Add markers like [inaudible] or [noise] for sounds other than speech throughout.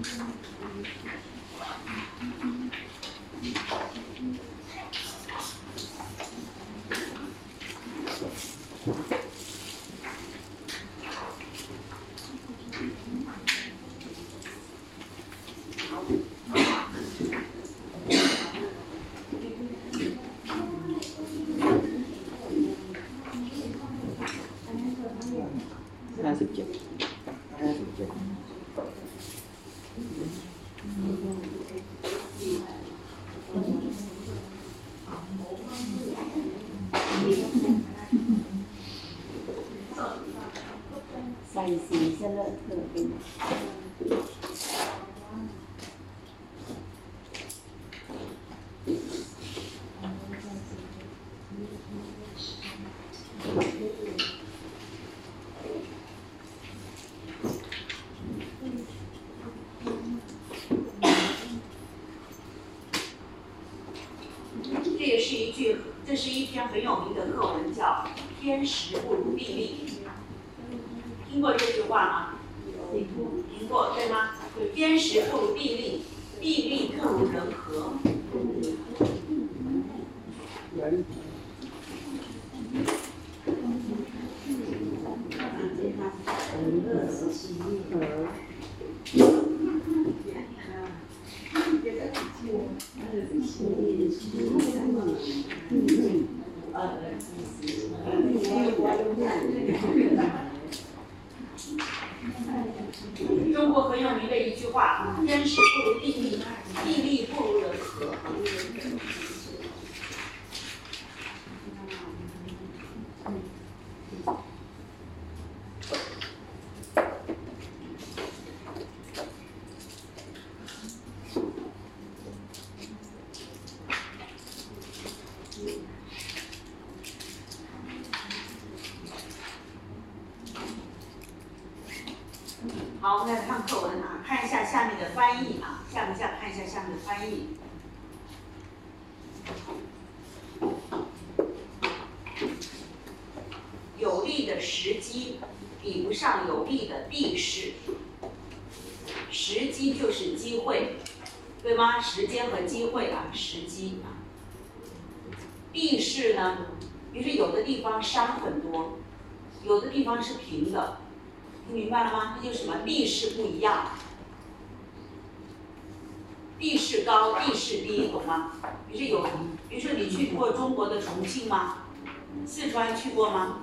うん。篇很有名的课文，叫“天时不如地利”。听过这句话吗？听过，对吗？对，天时不如地利，地利不如人和。中国很有名的一句话：“天时不如地利，地利不如人和。”好，我们来看课文啊，看一下下面的翻译啊，下面下看一下下面的翻译。有利时机比不上有利的地势，时机就是机会，对吗？时间和机会啊，时机啊。地势呢，比如说有的地方山很多，有的地方是平的，听明白了吗？这就什么？地势不一样，地势高，地势低，懂吗？比如说有，比如说你去过中国的重庆吗？四川去过吗？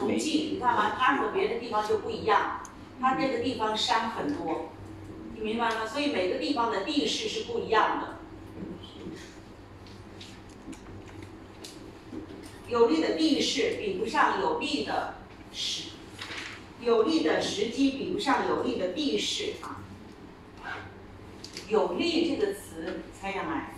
重庆，你看吗？它和别的地方就不一样，它那个地方山很多，你明白吗？所以每个地方的地势是不一样的。有利的地势比不上有利的时，有利的时机比不上有利的地势啊。有利这个词猜下来，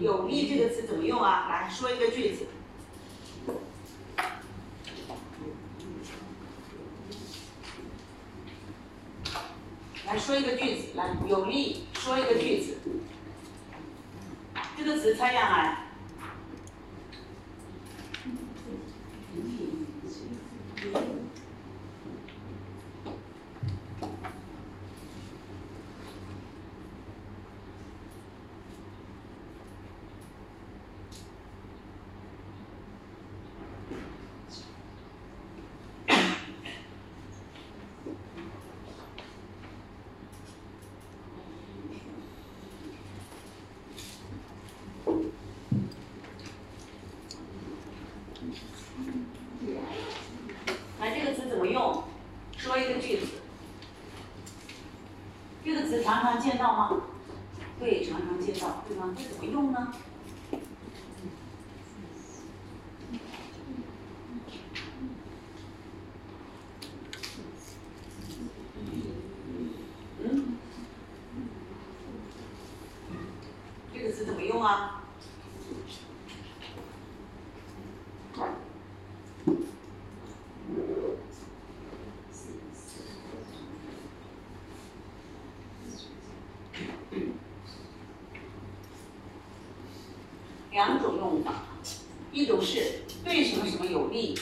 有利这个词怎么用啊？来说一个句子。来说一个句子，来有力说一个句子。这个词猜下来，来这个词怎么用？说一个句子。这个词常常见到吗？对，常常见到，对吗？这怎么用呢？嗯？这个词怎么用啊？两种用法，一种是对什么什么么有利？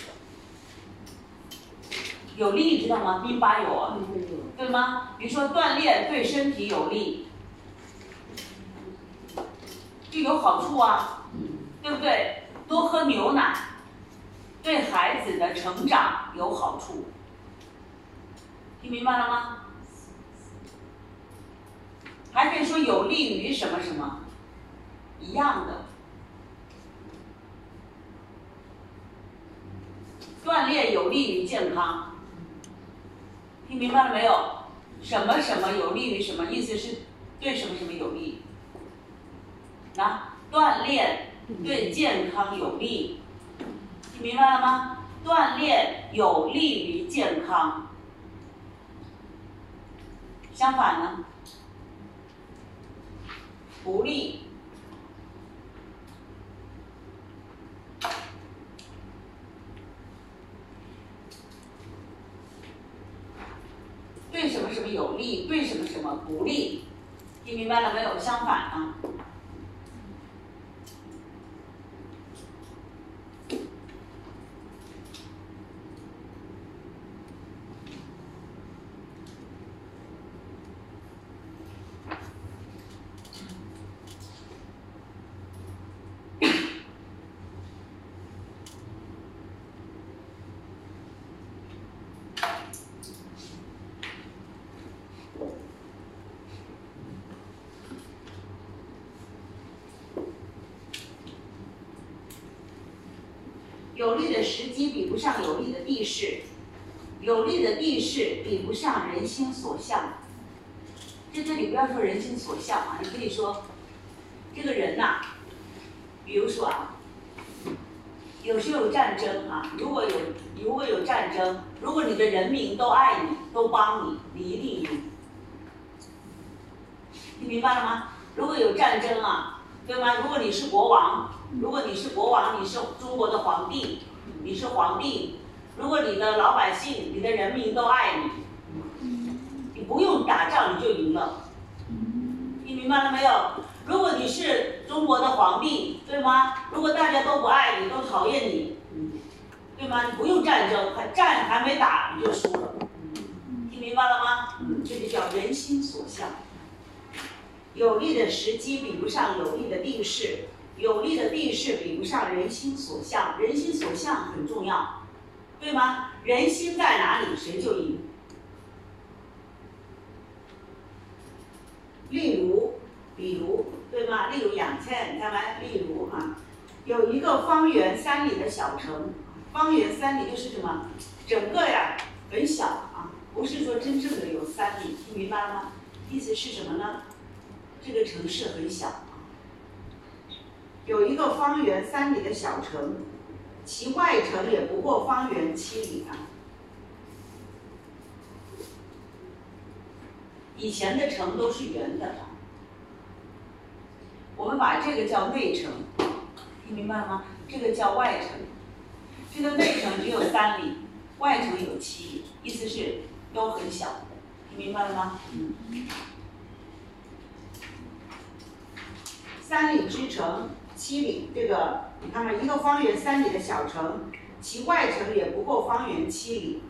有利知道吗？淋巴有啊，对吗？比如说锻炼对身体有利，就有好处啊，对不对？多喝牛奶对孩子的成长有好处，听明白了吗？还可以说有利于什么什么，一样的。锻炼有利于健康，听明白了没有？什么什么有利于什么？意思是对什么什么有利？那锻炼对健康有利，听明白了吗？锻炼有利于健康，相反呢？不利。对什么什么有利，对什么什么不利，听明白了没有？相反呢？有利的时机比不上有利的地势，有利的地势比不上人心所向。在这里不要说人心所向啊，你可以说这个人呐、比如说啊，有时候有战争啊，如果有如果有战争，如果你的人民都爱你，都帮你，你一定赢。你明白了吗？如果有战争啊，对吗？如果你是国王，如果你是国王，你是中国的皇帝，你是皇帝，如果你的老百姓、你的人民都爱你，你不用打仗你就赢了。你明白了没有？如果你是中国的皇帝，对吗？如果大家都不爱你，都讨厌你，对吗？你不用战争，还战还没打你就输了。听明白了吗？这就叫人心所向。有利的时机比不上有利的地势，有利的地势比不上人心所向。人心所向很重要，对吗？人心在哪里，谁就赢。例如，比如，对吗？例如养菜，咱们例如啊，有一个方圆三里的小城，方圆三里就是什么？整个呀很小啊，不是说真正的有三里，听明白了吗？意思是什么呢？这个城市很小，有一个方圆三里的小城，其外城也不过方圆七里啊。以前的城都是圆的，我们把这个叫内城，听明白了吗？这个叫外城，这个内城只有三里，外城有七里，意思是都很小，听明白了吗？嗯。三里之城，七里，这个你看看，一个方圆三里的小城，其外城也不过方圆七里。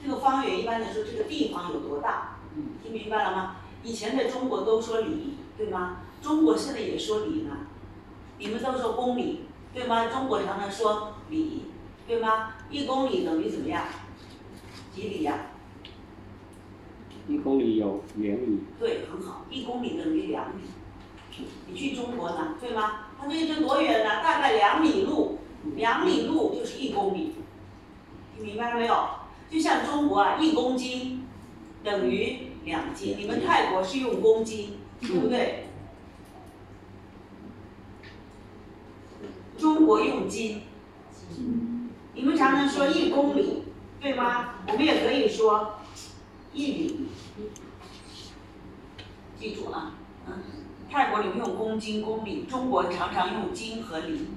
这个方圆一般来说，这个地方有多大？听明白了吗？以前在中国都说里，对吗？中国现在也说里呢，你们都说公里，对吗？中国常常说里，对吗？一公里等于怎么样？几里呀、一公里有两米，对，很好，一公里等于两米。你去中国呢，对吗？他说这多远呢？大概两米路，两米路就是一公里，你明白了没有？就像中国啊，一公斤等于两斤，你们泰国是用公斤，对不对？中国用斤，你们常常说一公里，对吗？我们也可以说一里，记住啊，嗯，泰国你们用公斤、公里，中国常常用斤和里。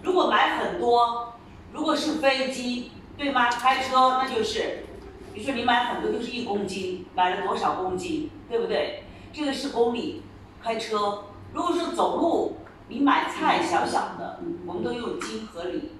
如果买很多，如果是飞机，对吗？开车那就是，比如说你买很多就是一公斤，买了多少公斤，对不对？这个是公里，开车。如果是走路，你买菜小小的，我们都用斤和里。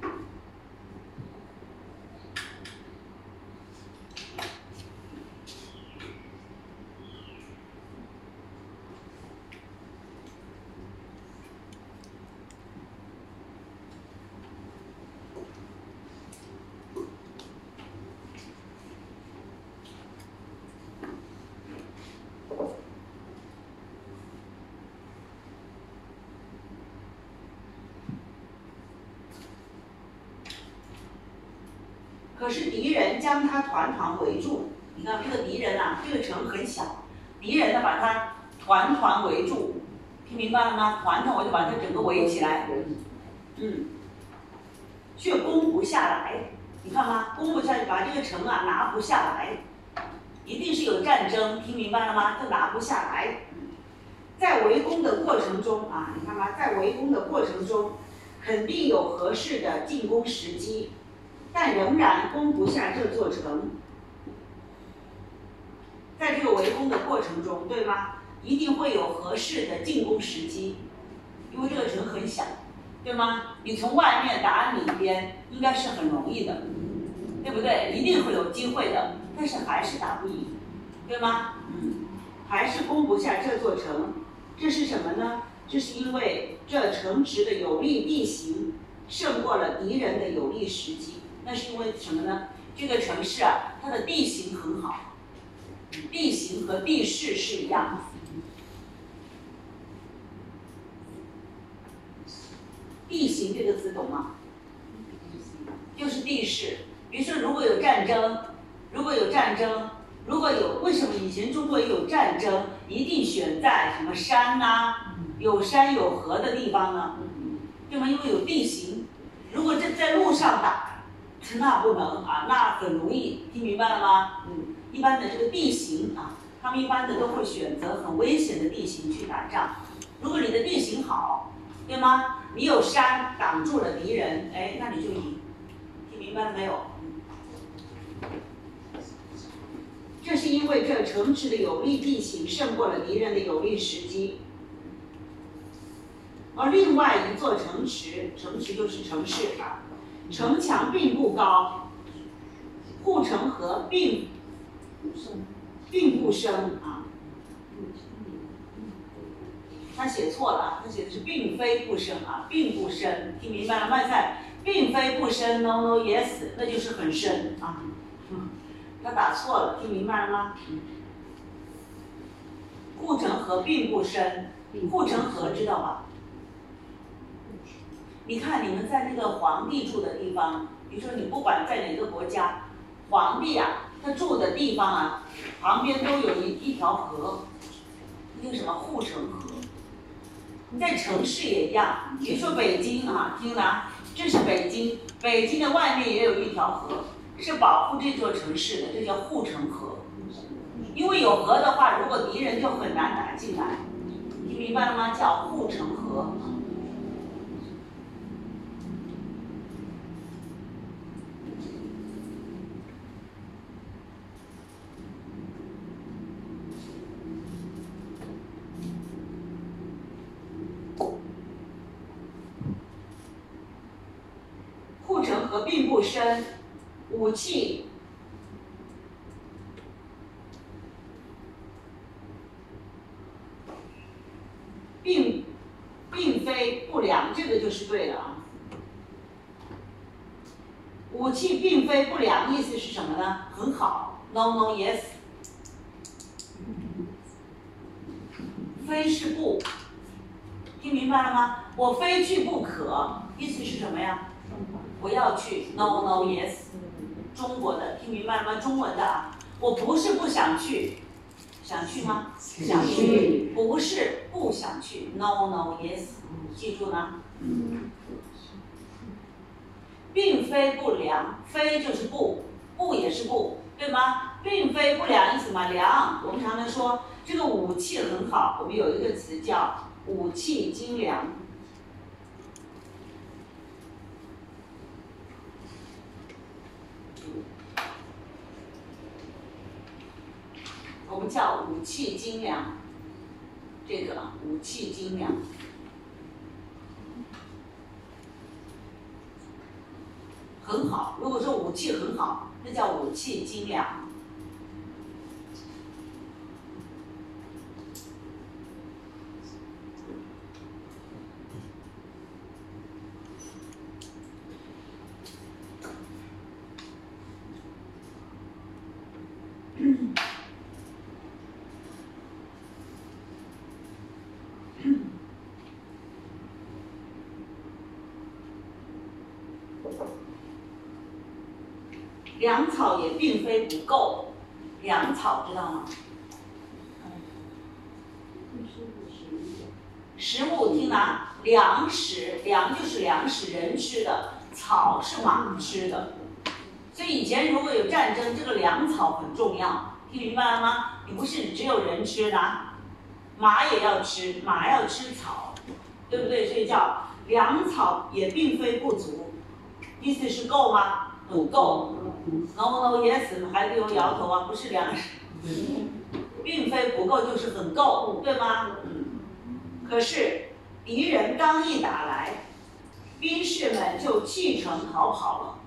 是敌人将他团团围住，你看这个敌人啊，这个城很小，敌人呢把他团团围住，听明白了吗？团团我就把他整个围起来，嗯，却攻不下来，你看吗？攻不下来，把这个城啊拿不下来，一定是有战争，听明白了吗？就拿不下来，在围攻的过程中啊，你看吗？在围攻的过程中，肯定有合适的进攻时机。但仍然攻不下这座城，在这个围攻的过程中，对吗？一定会有合适的进攻时机，因为这个城很小，对吗？你从外面打里边应该是很容易的，对不对？一定会有机会的，但是还是打不赢，对吗？嗯，还是攻不下这座城，这是什么呢？这是因为这城池的有利地形胜过了敌人的有利时机。那是因为什么呢？这个城市啊，它的地形很好，地形和地势是一样。地形这个词懂吗？就是地势。比如说，如果有战争，如果有战争，如果有为什么以前中国有战争，一定选在什么山呐，有山有河的地方呢？对吗？因为有地形。如果在在路上打。那不能啊，那很容易，听明白了吗？嗯，一般的这个地形啊，他们一般的都会选择很危险的地形去打仗。如果你的地形好，对吗？你有山挡住了敌人，哎，那你就赢。听明白了没有？这是因为这城池的有利地形胜过了敌人的有利时机。而另外一座城池，城池就是城市啊。城墙并不高，护城河并并不深啊。他写错了，他写的是并非不深啊，并不深，听明白了？麦菜，并非不深，no no yes，那就是很深啊。他打错了，听明白了吗？护城河并不深，护城河知道吧？你看，你们在那个皇帝住的地方，比如说你不管在哪个国家，皇帝啊，他住的地方啊，旁边都有一一条河，那个什么护城河。你在城市也一样，比如说北京啊，听了，这是北京，北京的外面也有一条河，是保护这座城市的，这叫护城河。因为有河的话，如果敌人就很难打进来，听明白了吗？叫护城。河并不深，武器并并非不良，这个就是对的啊。武器并非不良，意思是什么呢？很好，no no yes，非是不，听明白了吗？我非去不可，意思是什么呀？不要去，no no yes，中国的听明白了吗？中文的啊，我不是不想去，想去吗？想去，不是不想去 yes，记住呢。并非不良，非就是不，不也是不，对吗？并非不良意思嘛，良。我们常常说这个武器很好，我们有一个词叫武器精良。我们叫武器精良，这个武器精良很好，如果说武器很好，那叫武器精良。粮草也并非不够，粮草知道吗？食物听哪？粮食，粮就是粮食，人吃的；草是马吃的。所以以前如果有战争，这个粮草很重要，听明白了吗？你不是只有人吃的，马也要吃，马要吃草，对不对？所以叫粮草也并非不足，意思是够吗？不够。No no yes，还给我摇头啊，不是粮食，[laughs] 并非不够，就是很够，对吗？嗯。可是敌人刚一打来，兵士们就弃城逃跑了。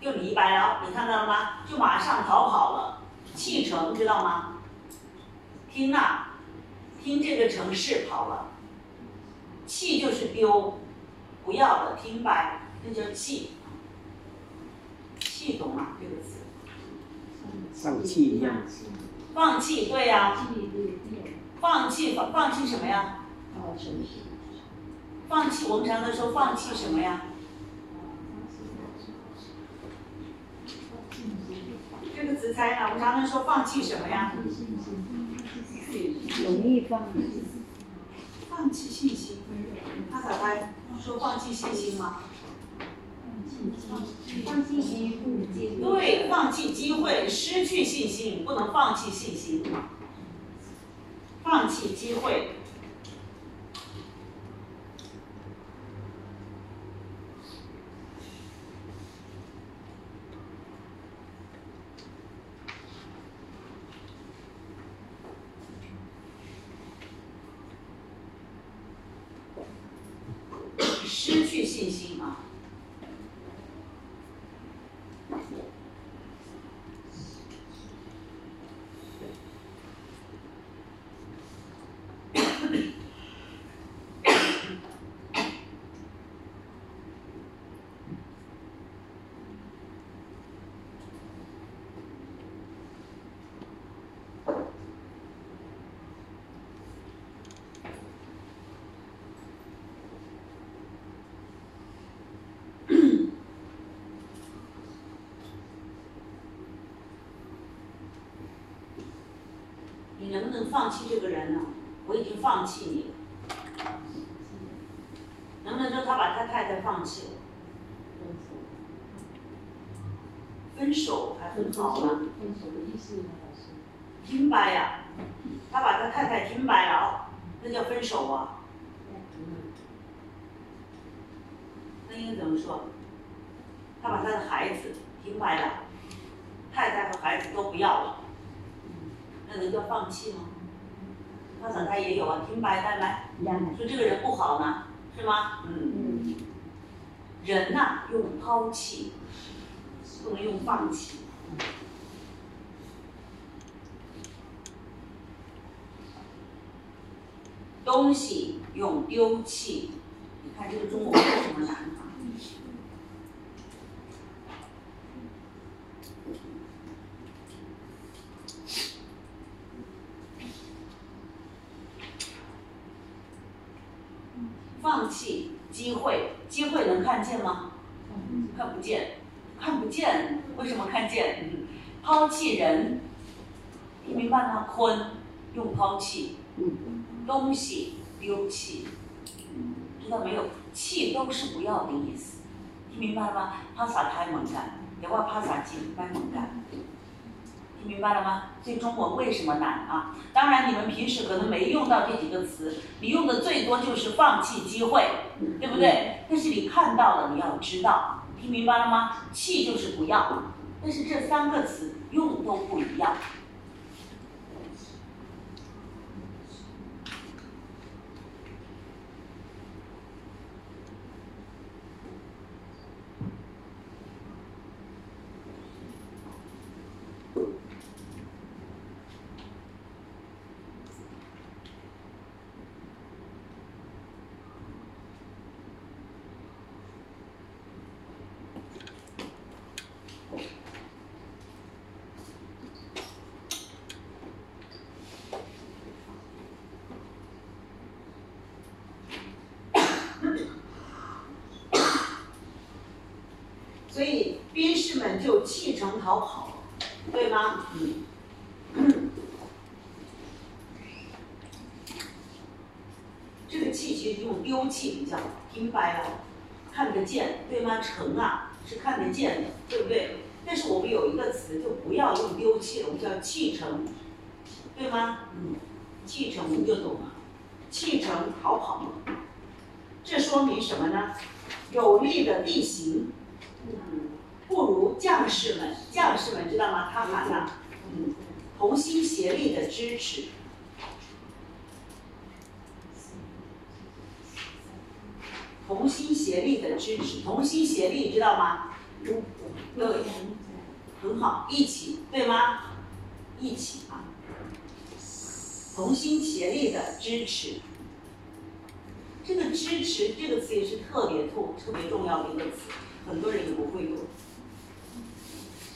就李白了，你看到了吗？就马上逃跑了，弃城，知道吗？听呐，听这个城市跑了，弃就是丢，不要了，听白，那叫弃。弃懂吗？这个词。放弃一样。放弃，对呀。放弃，放放弃什么呀？放弃，我们常常说放弃什么呀？这个词猜啊，我们常常说放弃什么呀？容易放弃。放弃信心。他咋猜？说放弃信心吗？放弃机会。对，放弃机会，失去信心，不能放弃信心。放弃机会。失去信心啊！你能不能放弃这个人呢？我已经放弃你了。能不能说他把他太太放弃了？分手还很好吗？分手的意思呢。停摆呀，他把他太太停摆了，那叫分手啊。那应该怎么说？他把他的孩子停摆了，太太和孩子都不要了。那能叫放弃吗？他想他也有啊，听白带来，说这个人不好呢，是吗？嗯。人呐，用抛弃，不能用放弃。东西用丢弃，你看这个中文为什么难啊？放弃机会，机会能看见吗？看不见，看不见。为什么看见？抛弃人，听明白吗？坤用抛弃，东西丢弃，知道没有？弃都是不要的意思，抛洒太猛干，也话抛洒金太猛干。听明白了吗？所以中国为什么难啊？当然，你们平时可能没用到这几个词，你用的最多就是放弃机会，对不对？但是你看到了，你要知道，听明白了吗？弃就是不要，但是这三个词用都不一样。兵士们就弃城逃跑，对吗？嗯。这个弃其实用丢弃比较听，白了？看得见，对吗？城啊是看得见的，对不对？但是我们有一个词，就不要用丢弃了，我们叫弃城，对吗？嗯，弃城我们就懂了，弃城逃跑。这说明什么呢？有利的地形，不如将士们，将士们知道吗？他喊了，嗯，同心协力的支持。同心协力的支持，同心协力知道吗？对，很好，一起，对吗？一起啊，同心协力的支持。这个支持这个词也是特别特特别重要的一个词，很多人也不会用。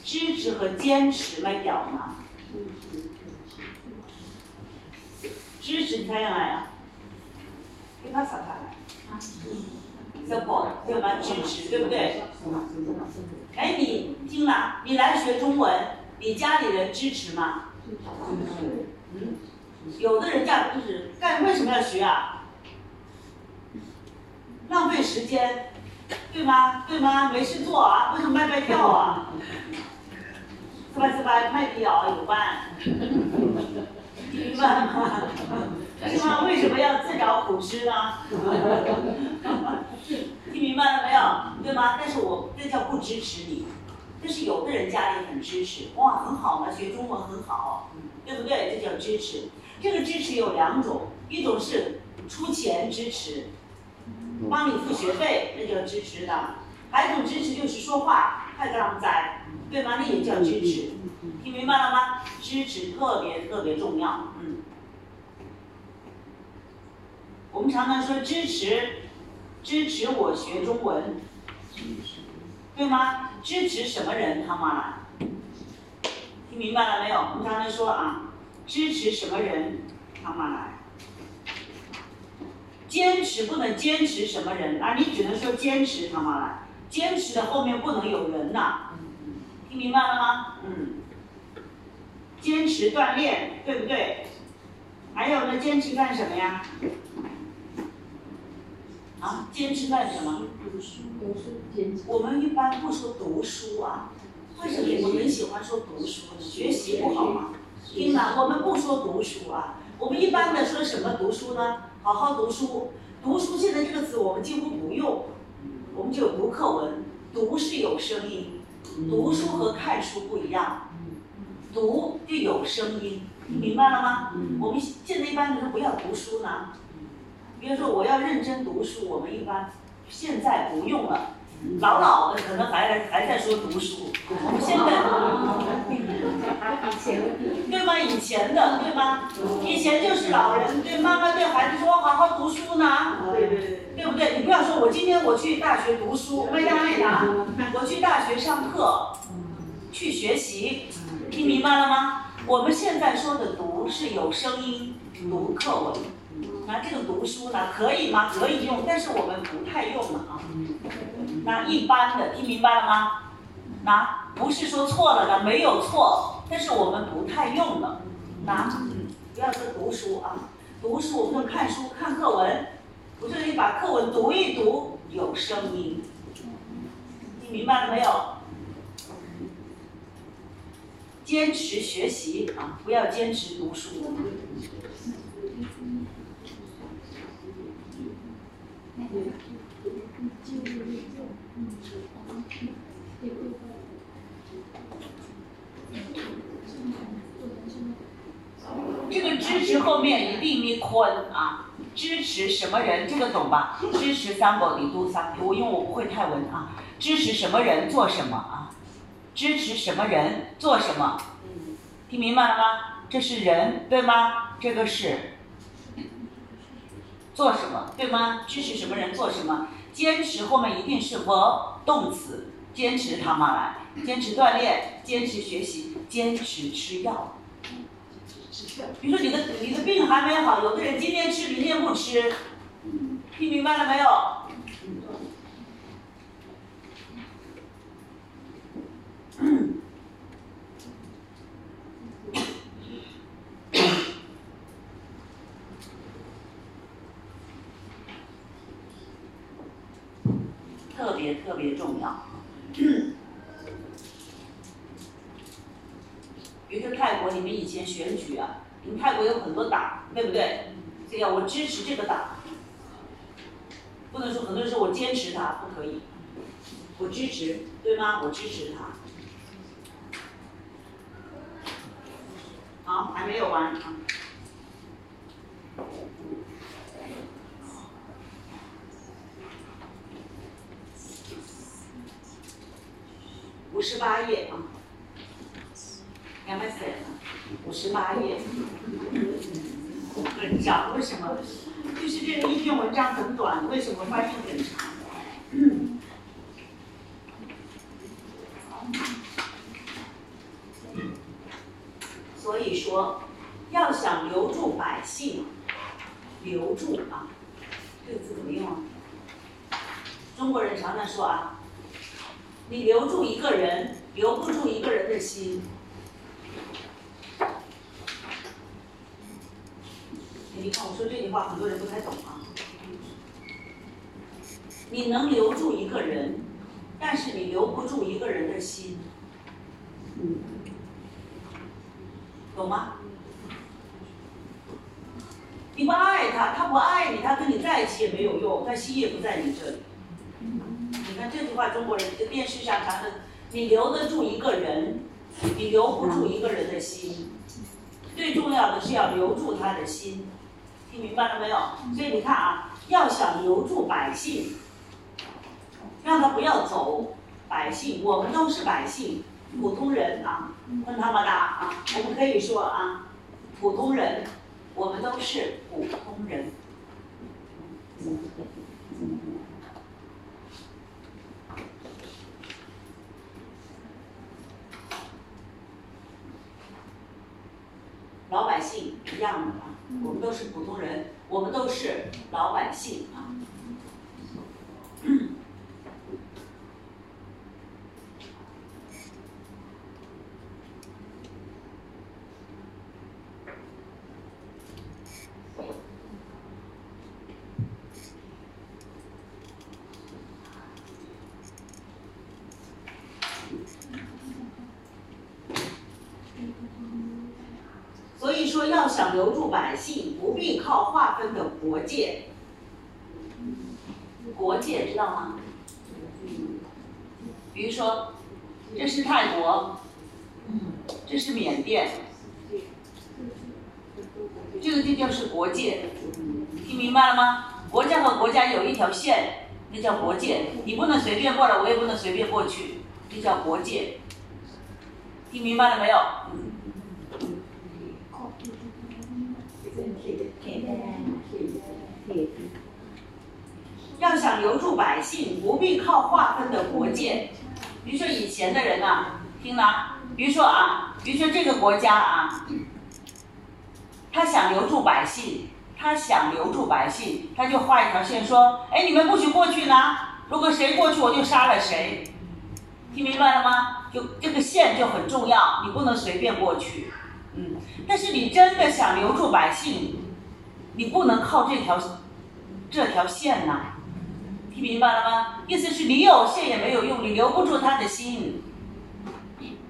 支持和坚持来表达？支持怎样来啊？给他啥来？support 对吗？支持对不对？哎，你听了，你来学中文，你家里人支持吗？嗯，有的人家就是干，为什么要学啊？浪费时间，对吗？对吗？没事做啊？为什么卖卖票啊？是吧是吧？卖票有班，明白吗？是吗？为什么要自找苦吃呢？听明白了没有？对吗？但是我这叫不支持你，但是有的人家里很支持，哇，很好嘛，学中文很好，对不对？这叫支持。这个支持有两种，一种是出钱支持，帮你付学费，那叫支持的；还有一种支持就是说话，太让在，对吗？那也叫支持。听明白了吗？支持特别特别重要，嗯。我们常常说支持，支持我学中文，对吗？支持什么人？他妈来，听明白了没有？我们常常说啊，支持什么人？他妈来，坚持不能坚持什么人啊？你只能说坚持他妈来，坚持的后面不能有人呐，听明白了吗？嗯，坚持锻炼，对不对？还有呢，坚持干什么呀？啊，坚持干什么？读书，读书，坚持。我们一般不说读书啊，为什么我们喜欢说读书？学习不好吗？听了，我们不说读书啊，我们一般的说什么读书呢？好好读书，读书现在这个词我们几乎不用，我们就读课文，读是有声音，读书和看书不一样，读就有声音，明白了吗？我们现在一般人不要读书呢。比如说，我要认真读书，我们一般现在不用了。老老的可能还还在说读书，我们现在 [laughs] 对吗？以前的对吗？以前就是老人对妈妈对孩子说好好读书呢，对对对，对不对？你不要说我今天我去大学读书，没答没答，我去大学上课，去学习，听明白了吗？我们现在说的读是有声音读课文。那这个读书呢，可以吗？可以用，但是我们不太用了啊。那一般的，听明白了吗？那不是说错了的，没有错，但是我们不太用了。拿不要说读书啊，读书我们看书看课文，不是你把课文读一读，有声音。听明白了没有？坚持学习啊，不要坚持读书。这个支持后面一定没坤啊！支持什么人？这个懂吧？支持 somebody do something。我因为我不会泰文啊。支持什么人做什么啊？支持什么人做什么？听明白了吗？这是人对吗？这个是。做什么，对吗？支持什么人做什么？坚持后面一定是和动词，坚持他妈来，坚持锻炼，坚持学习，坚持吃药。比如说你的你的病还没好，有的人今天吃明天不吃，听明白了没有？特别特别重要。比如说泰国，你们以前选举啊，你们泰国有很多党，对不对？这个我支持这个党，不能说很多人说我坚持他，不可以。我支持，对吗？我支持他。好，还没有完啊。五十八页啊，两百四，五十八页，很长，为什么？就是这个一篇文章很短，为什么翻译很长？所以说，要想留住百姓，留住啊，这个字怎么用啊？中国人常常说啊，你留住一个人，留不住一个人的心。你看我说这句话，很多人不太懂啊。你能留住一个人，但是你留不住一个人的心。懂吗？你不爱他，他不爱你，他跟你在一起也没有用，他心也不在你这里。你看这句话，中国人这电视上常的，你留得住一个人，你留不住一个人的心。最重要的是要留住他的心，听明白了没有？所以你看啊，要想留住百姓，让他不要走，百姓，我们都是百姓。普通人啊，问他们的啊，我们可以说啊，普通人，我们都是普通人。老百姓一样的啊，我们都是普通人，我们都是老百姓啊。所以说，要想留住百姓，不必靠划分的国界。国界知道吗？比如说，这是泰国，这是缅甸，这个就叫是国界。听明白了吗？国家和国家有一条线，那叫国界。你不能随便过来，我也不能随便过去，这叫国界。听明白了没有？要想留住百姓，不必靠划分的国界。比如说以前的人呐，听了，比如说啊，比如说这个国家啊，他想留住百姓，他想留住百姓，他就画一条线说，哎，你们不许过去呢，如果谁过去，我就杀了谁。听明白了吗？就这个线就很重要，你不能随便过去。嗯，但是你真的想留住百姓，你不能靠这条这条线呐。听明白了吗？意思是你有线也没有用，你留不住他的心。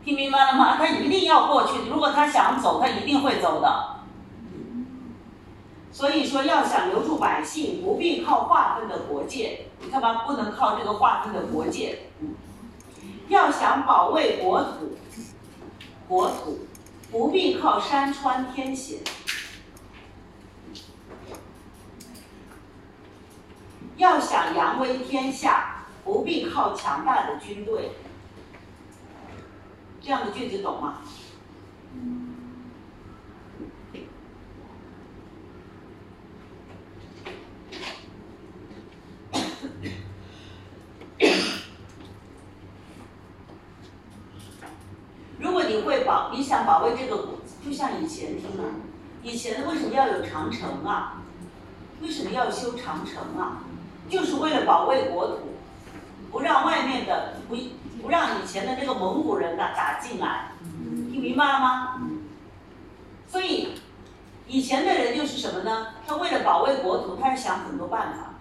听明白了吗？他一定要过去，如果他想走，他一定会走的。所以说，要想留住百姓，不必靠划分的国界。你看吧，不能靠这个划分的国界。要想保卫国土，国土不必靠山川天险。要想扬威天下，不必靠强大的军队。这样的句子懂吗？如果你会保，你想保卫这个国，就像以前听了，以前为什么要有长城啊？为什么要修长城啊？就是为了保卫国土，不让外面的不不让以前的那个蒙古人打打进来，听明白了吗？所以以前的人就是什么呢？他为了保卫国土，他是想很多办法，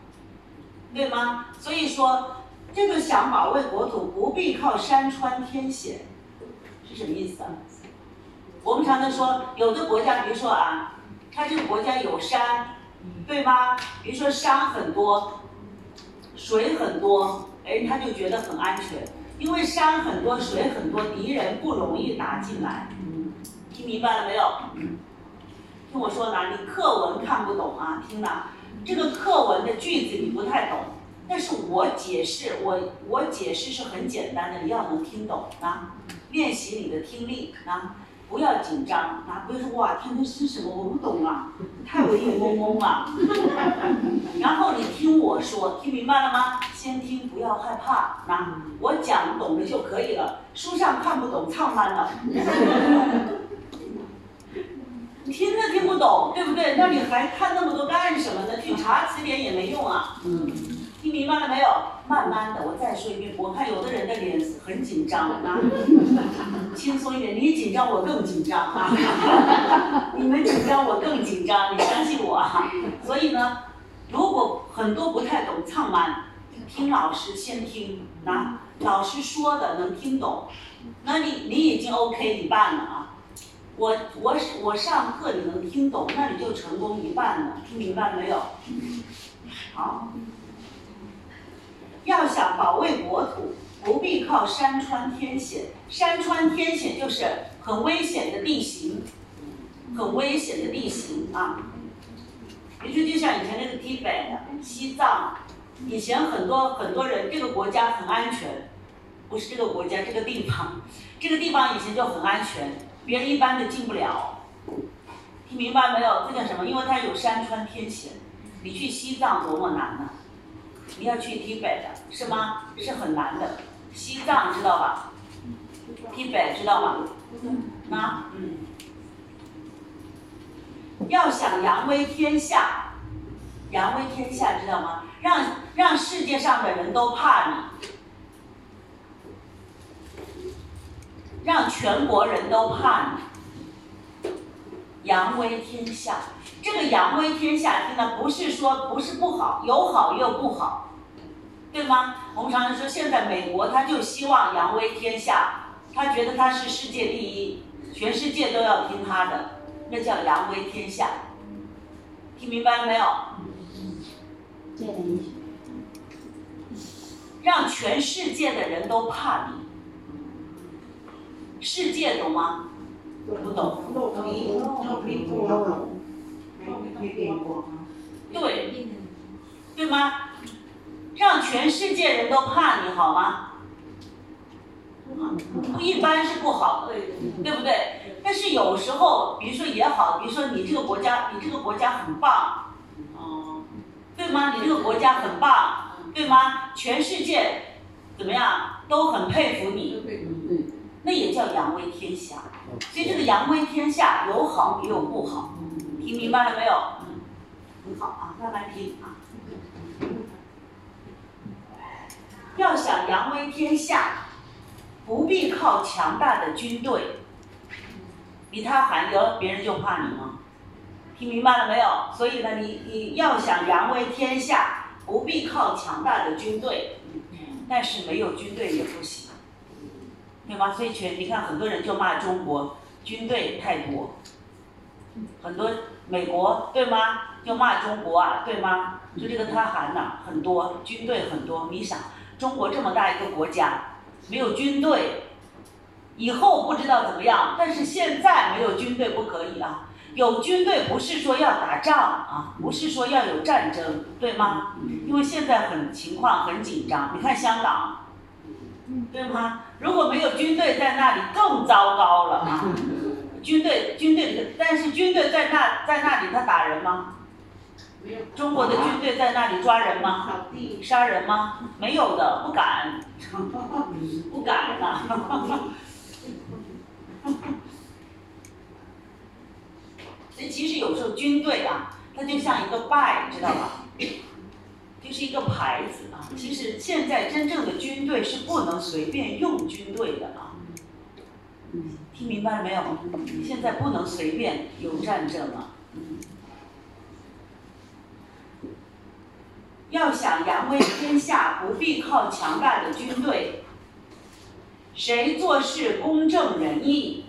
对吗？所以说这个想保卫国土，不必靠山川天险，是什么意思啊？我们常常说，有的国家，比如说啊，它这个国家有山，对吗？比如说山很多，水很多，哎，他就觉得很安全，因为山很多，水很多，敌人不容易打进来。听明白了没有？听我说呢，你课文看不懂啊，听呐，这个课文的句子你不太懂。但是我解释，我我解释是很简单的，你要能听懂啊，练习你的听力啊，不要紧张啊，不要说哇，他那是什么我不懂啊，[laughs] 太文艺懵懵了。然后你听我说，听明白了吗？先听，不要害怕啊，我讲懂了就可以了，书上看不懂，唱慢了。[laughs] 听都听不懂，对不对？那你还看那么多干什么呢？去查词典也没用啊。嗯。听明白了没有？慢慢的，我再说一遍。我看有的人的脸很紧张啊，[laughs] 轻松一点。你紧张，我更紧张啊。[laughs] 你们紧张，我更紧张。你相信我啊。所以呢，如果很多不太懂唱慢，听老师先听啊，老师说的能听懂，那你你已经 OK 一半了啊。我我我上课你能听懂，那你就成功一半了。听明白了没有？好。要想保卫国土，不必靠山川天险。山川天险就是很危险的地形，很危险的地形啊。比如说，就像以前那个西北、西藏，以前很多很多人，这个国家很安全，不是这个国家，这个地方，这个地方以前就很安全，别人一般的进不了。听明白没有？这叫什么？因为它有山川天险。你去西藏多么难呢？你要去西北的是吗？是很难的。西藏知道吧？西北知道吗？那嗯，要想扬威天下，扬威天下知道吗？让让世界上的人都怕你，让全国人都怕你，扬威天下。这个扬威天下，听的不是说不是不好，有好也有不好，对吗？我们常常说，现在美国他就希望扬威天下，他觉得他是世界第一，全世界都要听他的，那叫扬威天下。听明白了没有？让全世界的人都怕你，世界懂吗？不懂。对，对吗？让全世界人都怕你好吗？不一般是不好，对不对？但是有时候，比如说也好，比如说你这个国家，你这个国家很棒，哦，对吗？你这个国家很棒，对吗？全世界怎么样都很佩服你，那也叫扬威天下。所以这个扬威天下有好也有不好。听明白了没有？嗯，很好啊，慢慢听啊。要想扬威天下，不必靠强大的军队。比他寒有别人就怕你吗？听明白了没有？所以呢，你你要想扬威天下，不必靠强大的军队。但是没有军队也不行，对吧？所以全你看，很多人就骂中国军队太多。很多美国对吗？就骂中国啊，对吗？就这个他喊呐，很多军队很多。你想，中国这么大一个国家，没有军队，以后不知道怎么样。但是现在没有军队不可以啊，有军队不是说要打仗啊，不是说要有战争，对吗？因为现在很情况很紧张。你看香港，对吗？如果没有军队在那里，更糟糕了啊。军队，军队，但是军队在那，在那里他打人吗？中国的军队在那里抓人吗？杀人吗？没有的，不敢，不敢呐。[laughs] 所以其实有时候军队啊，它就像一个拜，知道吧？就是一个牌子啊。其实现在真正的军队是不能随便用军队的啊。听明白了没有？现在不能随便有战争了。要想扬威天下，不必靠强大的军队。谁做事公正仁义，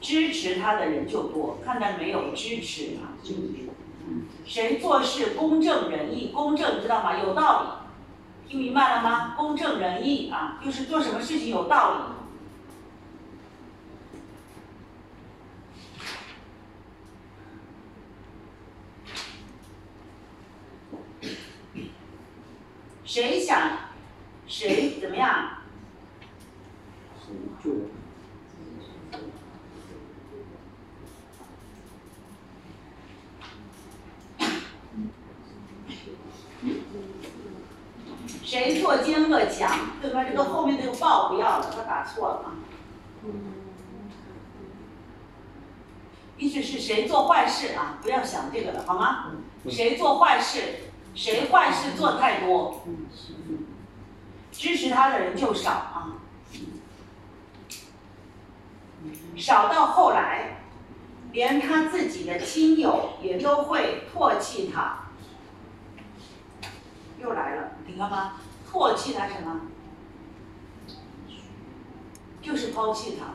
支持他的人就多。看到没有？支持啊！谁做事公正仁义？公正知道吗？有道理，听明白了吗？公正仁义啊，就是做什么事情有道理。谁想谁怎么样？谁做？谁作奸恶强？对吧？这个后面这个报不要了，他打错了啊。意思是谁做坏事啊？不要想这个了，好吗？谁做坏事？谁坏事做太多？支持他的人就少啊。少到后来，连他自己的亲友也都会唾弃他。又来了，你看吧？唾弃他什么？就是抛弃他，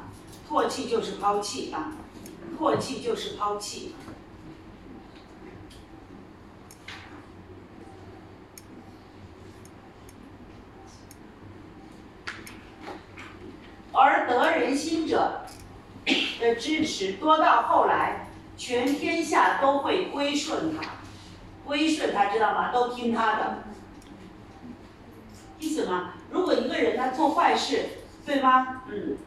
唾弃就是抛弃啊，唾弃就是抛弃。而得人心者的支持多到后来，全天下都会归顺他，归顺他，知道吗？都听他的。意思吗？如果一个人他做坏事，对吗？嗯，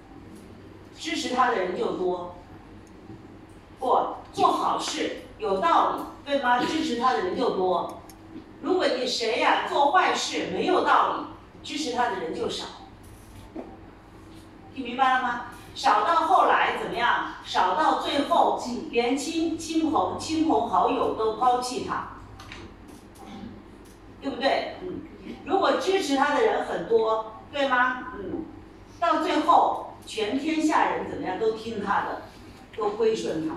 支持他的人就多。不做好事有道理，对吗？支持他的人就多。如果你谁呀做坏事没有道理，支持他的人就少。听明白了吗？少到后来怎么样？少到最后，连亲亲朋亲朋好友都抛弃他，对不对？嗯。如果支持他的人很多，对吗？嗯。到最后，全天下人怎么样都听他的，都归顺他。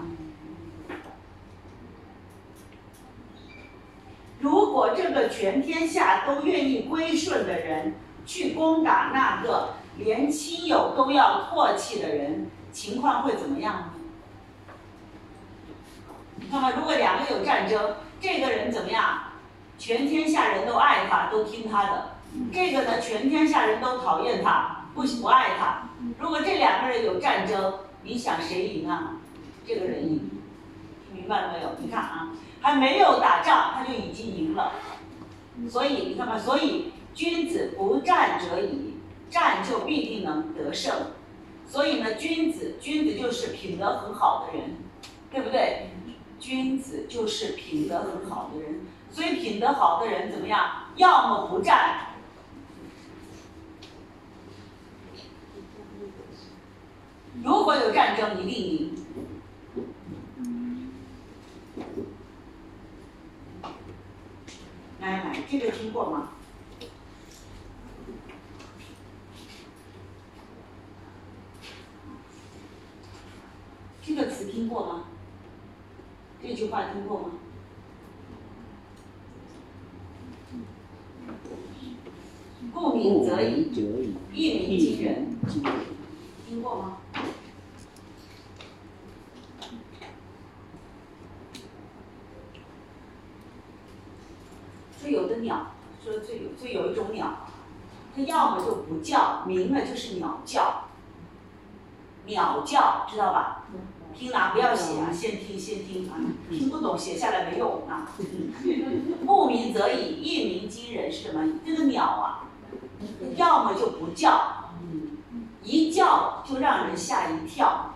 如果这个全天下都愿意归顺的人去攻打那个连亲友都要唾弃的人，情况会怎么样呢？你看嘛，如果两个有战争，这个人怎么样？全天下人都爱他，都听他的。这个呢，全天下人都讨厌他，不不爱他。如果这两个人有战争，你想谁赢啊？这个人赢。明白了没有？你看啊，还没有打仗，他就已经赢了。所以你看嘛，所以君子不战则已，战就必定能得胜。所以呢，君子，君子就是品德很好的人，对不对？君子就是品德很好的人。所以品德好的人怎么样？要么不战，如果有战争一定赢。来来，这个听过吗？这个词听过吗？这句话听过吗？故名则已，一鸣惊人，听过吗？说有的鸟，说这有这有一种鸟，它要么就不叫，鸣了就是鸟叫，鸟叫知道吧？听啊不要写啊，先听先听啊，听不懂写下来没用啊。[laughs] 不鸣则已，一鸣惊人是什么？这个鸟啊，要么就不叫，一叫就让人吓一跳，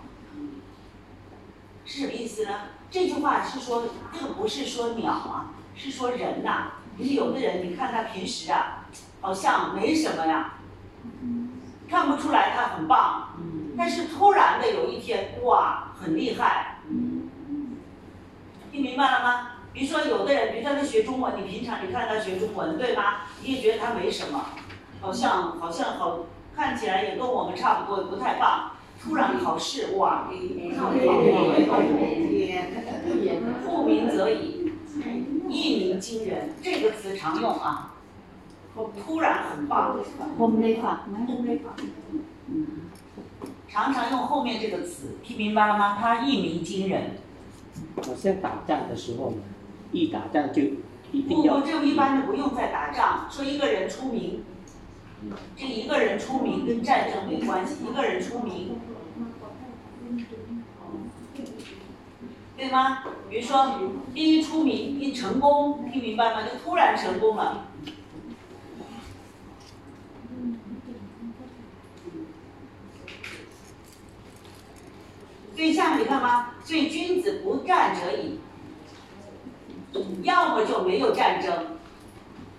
是什么意思呢？这句话是说，这个不是说鸟啊，是说人呐。你有的人，你看他平时啊，好像没什么呀，看不出来他很棒，但是突然的有一天，哇，很厉害，听明白了吗？比如说有的人，比如说他学中文，你平常你看他学中文，对吗？你也觉得他没什么，好像好像好，看起来也跟我们差不多，不太棒。突然考试，哇，不鸣则已，一鸣惊人。这个词常用啊，突然很棒，hôm nay phạt mấy hôm nay phạt 常常用后面这个词，听明白了吗？他一鸣惊人。好像打仗的时候，一打仗就一定要不不，这一般的不用再打仗，说一个人出名，这一个人出名跟战争没关系，一个人出名，对吗？比如说第一出名一成功，听明白吗？就突然成功了。所以下面你看吗？所以君子不战则已。要么就没有战争，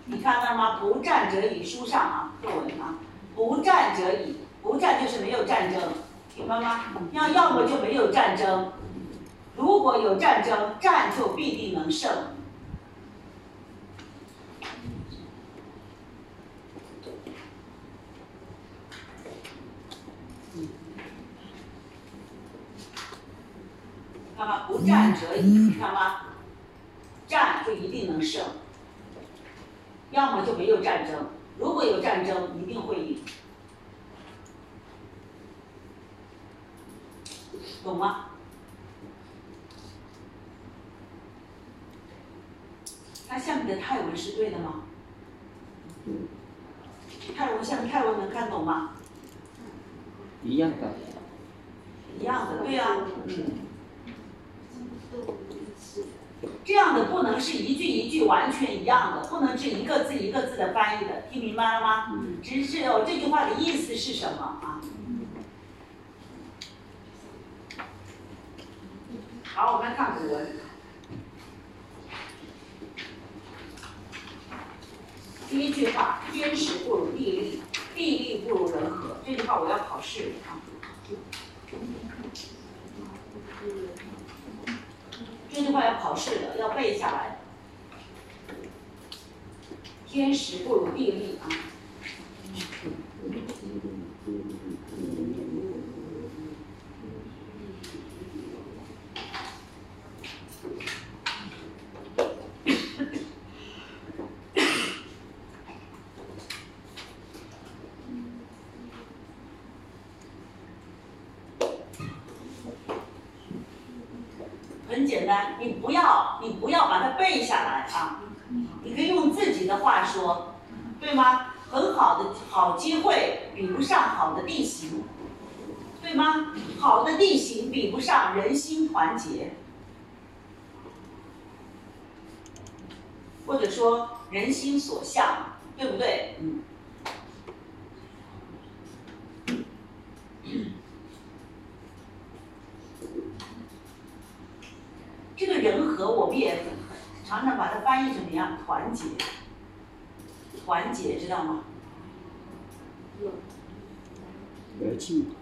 你看到了吗？不战则已，书上啊，课文啊，不战则已，不战就是没有战争，明白吗？要要么就没有战争，如果有战争，战就必定能胜。看吗？不战则已，你看吗？战就一定能胜，要么就没有战争。如果有战争，一定会赢，懂吗？那下面的泰文是对的吗？泰文下面泰文能看懂吗？一样的。一样的，对呀、嗯。这样的不能是一句一句完全一样的，不能是一个字一个字的翻译的，听明白了吗？只是哦，这句话的意思是什么啊？好，我们来看古文。第一句话：天时不如地利，地利不如人和。这句话我要考试啊。这句话要考试的，要背下来。天时不如地利啊！很简单，你不要，你不要把它背下来啊！你可以用自己的话说，对吗？很好的好机会比不上好的地形，对吗？好的地形比不上人心团结，或者说人心所向，对不对？嗯。这个人和我们也常常把它翻译成什么样？团结，团结，知道吗？和气啊，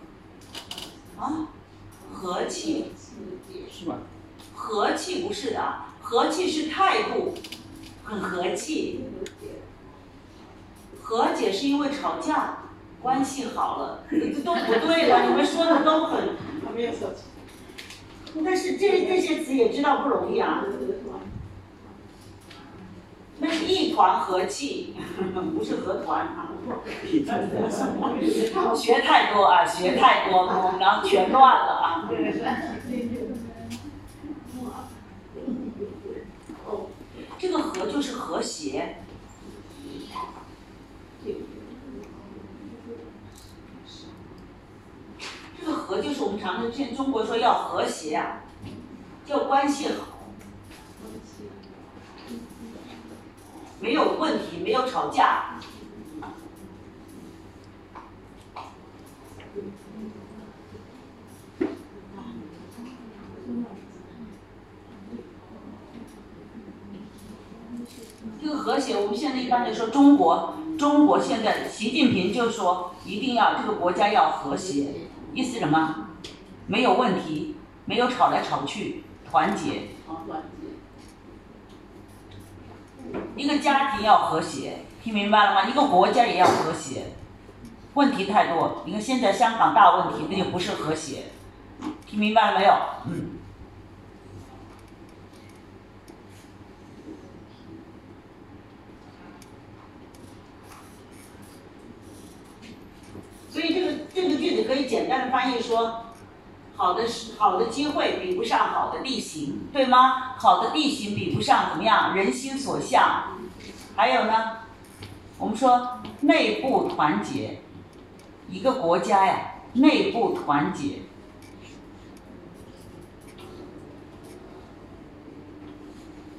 和气，是吧？和气不是的啊，和气是态度，很和气。和解是因为吵架，关系好了，这都不对了，[laughs] 你们说的都很。但是这这些词也知道不容易啊。那是一团和气，[laughs] 不是和团啊。[laughs] 学太多啊，学太多，然后全乱了这个和就是和谐。这个和就是我们常常现中国说要和谐啊，要关系好，没有问题，没有吵架。这个和谐，我们现在一般来说中国，中国现在习近平就说一定要这个国家要和谐，意思什么？没有问题，没有吵来吵去，团结。一个家庭要和谐，听明白了吗？一个国家也要和谐。问题太多，你看现在香港大问题，那就不是和谐，听明白了没有？嗯。所以这个这个句子可以简单的翻译说，好的是好的机会比不上好的地形，对吗？好的地形比不上怎么样人心所向。还有呢，我们说内部团结，一个国家呀，内部团结。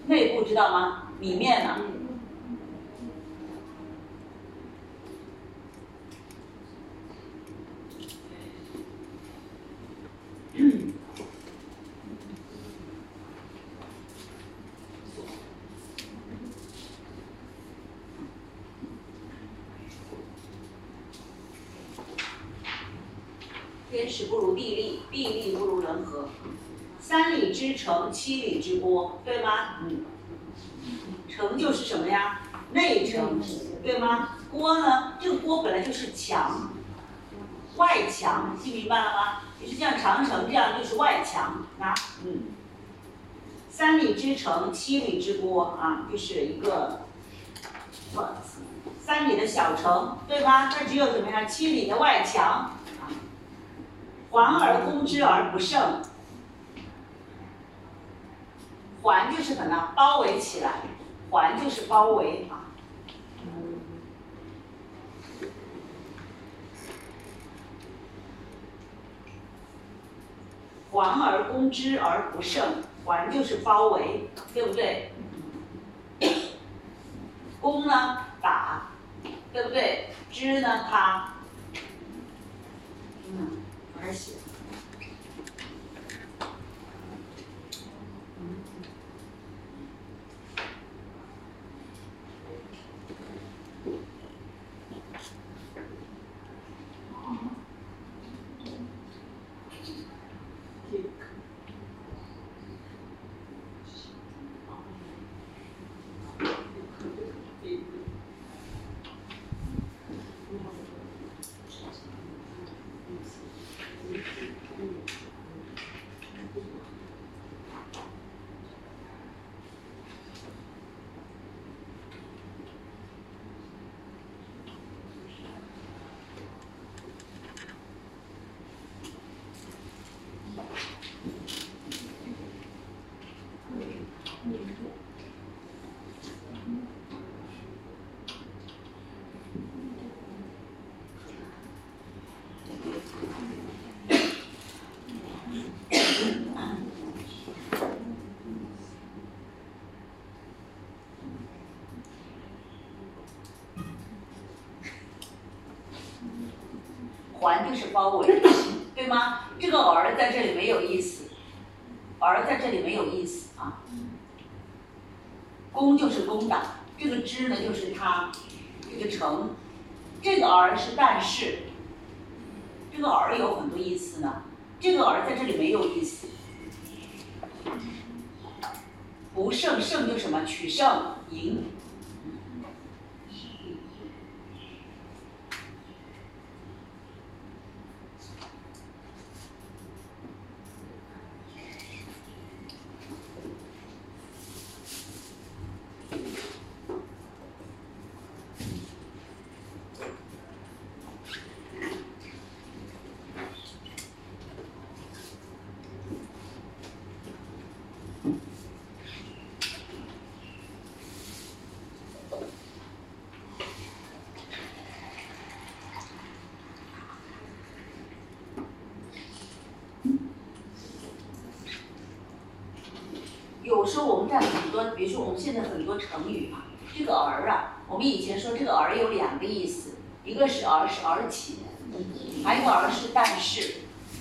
内部知道吗？里面呢？[clears throat] 天时不如地利，地利不如人和。三里之城，七里之郭，对吗？嗯。城就是什么呀？内城，对吗？郭呢？这个郭本来就是墙，外墙，听明白了吗？就是像长城这样，就是外墙啊。嗯。三里之城，七里之郭啊，就是一个，三里的小城，对吧？它只有怎么样？七里的外墙。环而攻之而不胜，环就是什么？包围起来，环就是包围啊。环而攻之而不胜，环就是包围，对不对？攻呢，打，对不对？之呢，他。嗯。而且，就是包围，对吗？这个儿在这里没有意思，儿在这里没有意思啊。攻就是攻打，这个之呢就是它，这个城，这个儿是但是，这个儿有很多意思呢。这个儿在这里没有意思，不胜胜就什么取胜赢。有时候我们在很多，比如说我们现在很多成语啊，这个儿啊，我们以前说这个儿有两个意思，一个是儿是而且，还有个儿是但是，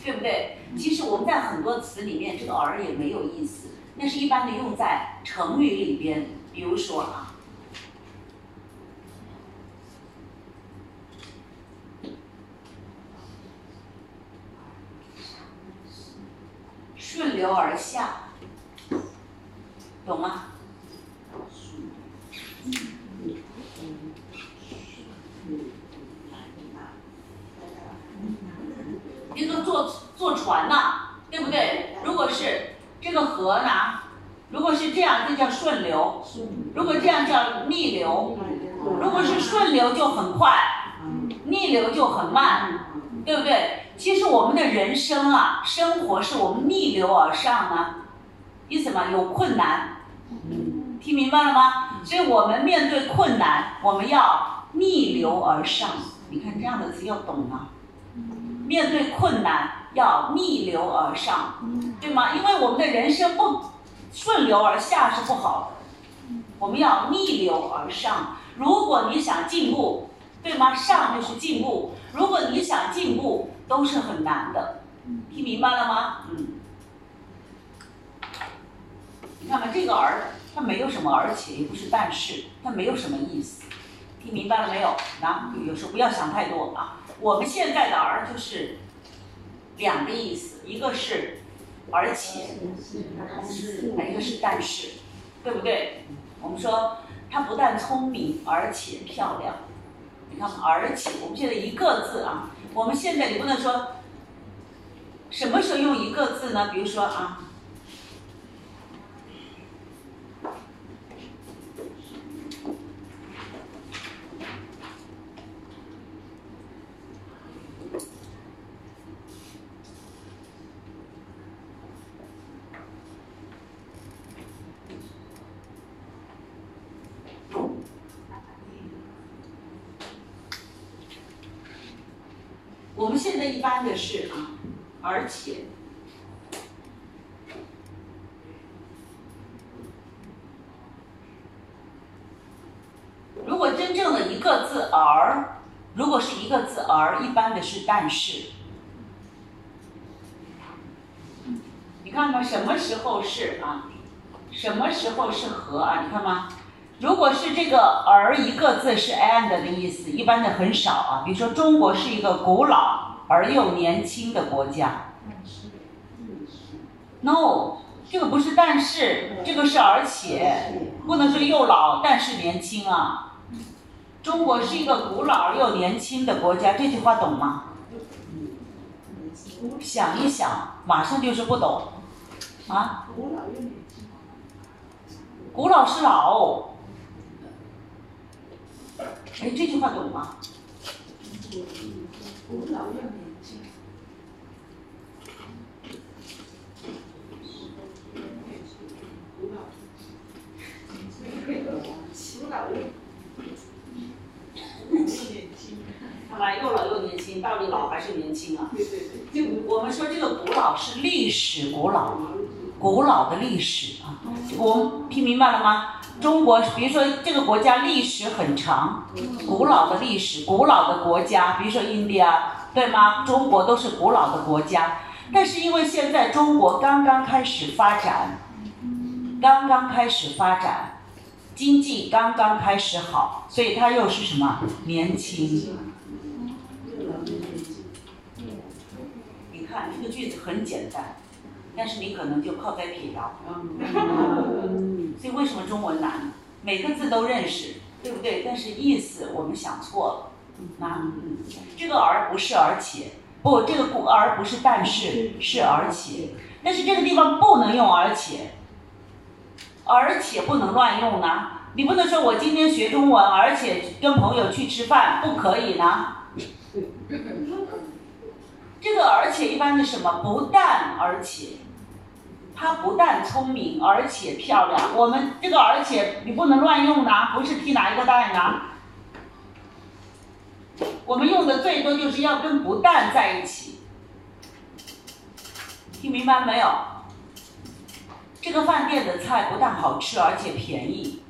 对不对？其实我们在很多词里面，这个儿也没有意思，那是一般的用在成语里边，比如说啊，顺流而下。懂吗？一个坐坐船呐，对不对？如果是这个河呢，如果是这样，这叫顺流；如果这样叫逆流。如果是顺流就很快，逆流就很慢，对不对？其实我们的人生啊，生活是我们逆流而上呢，意思吗？有困难，听明白了吗？所以我们面对困难，我们要逆流而上。你看这样的词要懂啊。面对困难要逆流而上，对吗？因为我们的人生不顺流而下是不好的，我们要逆流而上。如果你想进步，对吗？上就是进步。如果你想进步，都是很难的。听明白了吗？嗯。你看看这个儿，它没有什么而且，也不是但是，它没有什么意思。听明白了没有？啊，有时候不要想太多啊。我们现在的儿就是两个意思，一个是而且，一个是但是，对不对？我们说她不但聪明，而且漂亮。你看，而且我们现在一个字啊，我们现在你不能说什么时候用一个字呢？比如说啊。一般的是啊，而且，如果真正的一个字而，如果是一个字而，一般的是但是。你看看什么时候是啊？什么时候是和啊？你看吗？如果是这个“而”一个字是 “and” 的意思，一般的很少啊。比如说，中国是一个古老而又年轻的国家。No，这个不是但是，这个是而且，不能说又老但是年轻啊。中国是一个古老而又年轻的国家，这句话懂吗？想一想，马上就是不懂啊。古老是老。哎，这句话懂吗？古老又年轻。古老，古老又年轻。看吧，又老又年轻，到底老还是年轻啊？对对对。就我们说这个古老是历史古老，古老的历史啊。我听明白了吗？中国，比如说这个国家历史很长，古老的历史，古老的国家，比如说印度啊，对吗？中国都是古老的国家，但是因为现在中国刚刚开始发展，刚刚开始发展，经济刚刚开始好，所以它又是什么？年轻。你看这个句子很简单。但是你可能就靠在撇掉，[laughs] 所以为什么中文难？每个字都认识，对不对？但是意思我们想错了。那这个而不是而且，不，这个不而不是但是是而且，但是这个地方不能用而且，而且不能乱用呢。你不能说我今天学中文，而且跟朋友去吃饭，不可以呢。这个而且一般的什么？不但而且。她不但聪明，而且漂亮。我们这个而且你不能乱用的，不是替哪一个代呢。我们用的最多就是要跟不但在一起。听明白没有？这个饭店的菜不但好吃，而且便宜。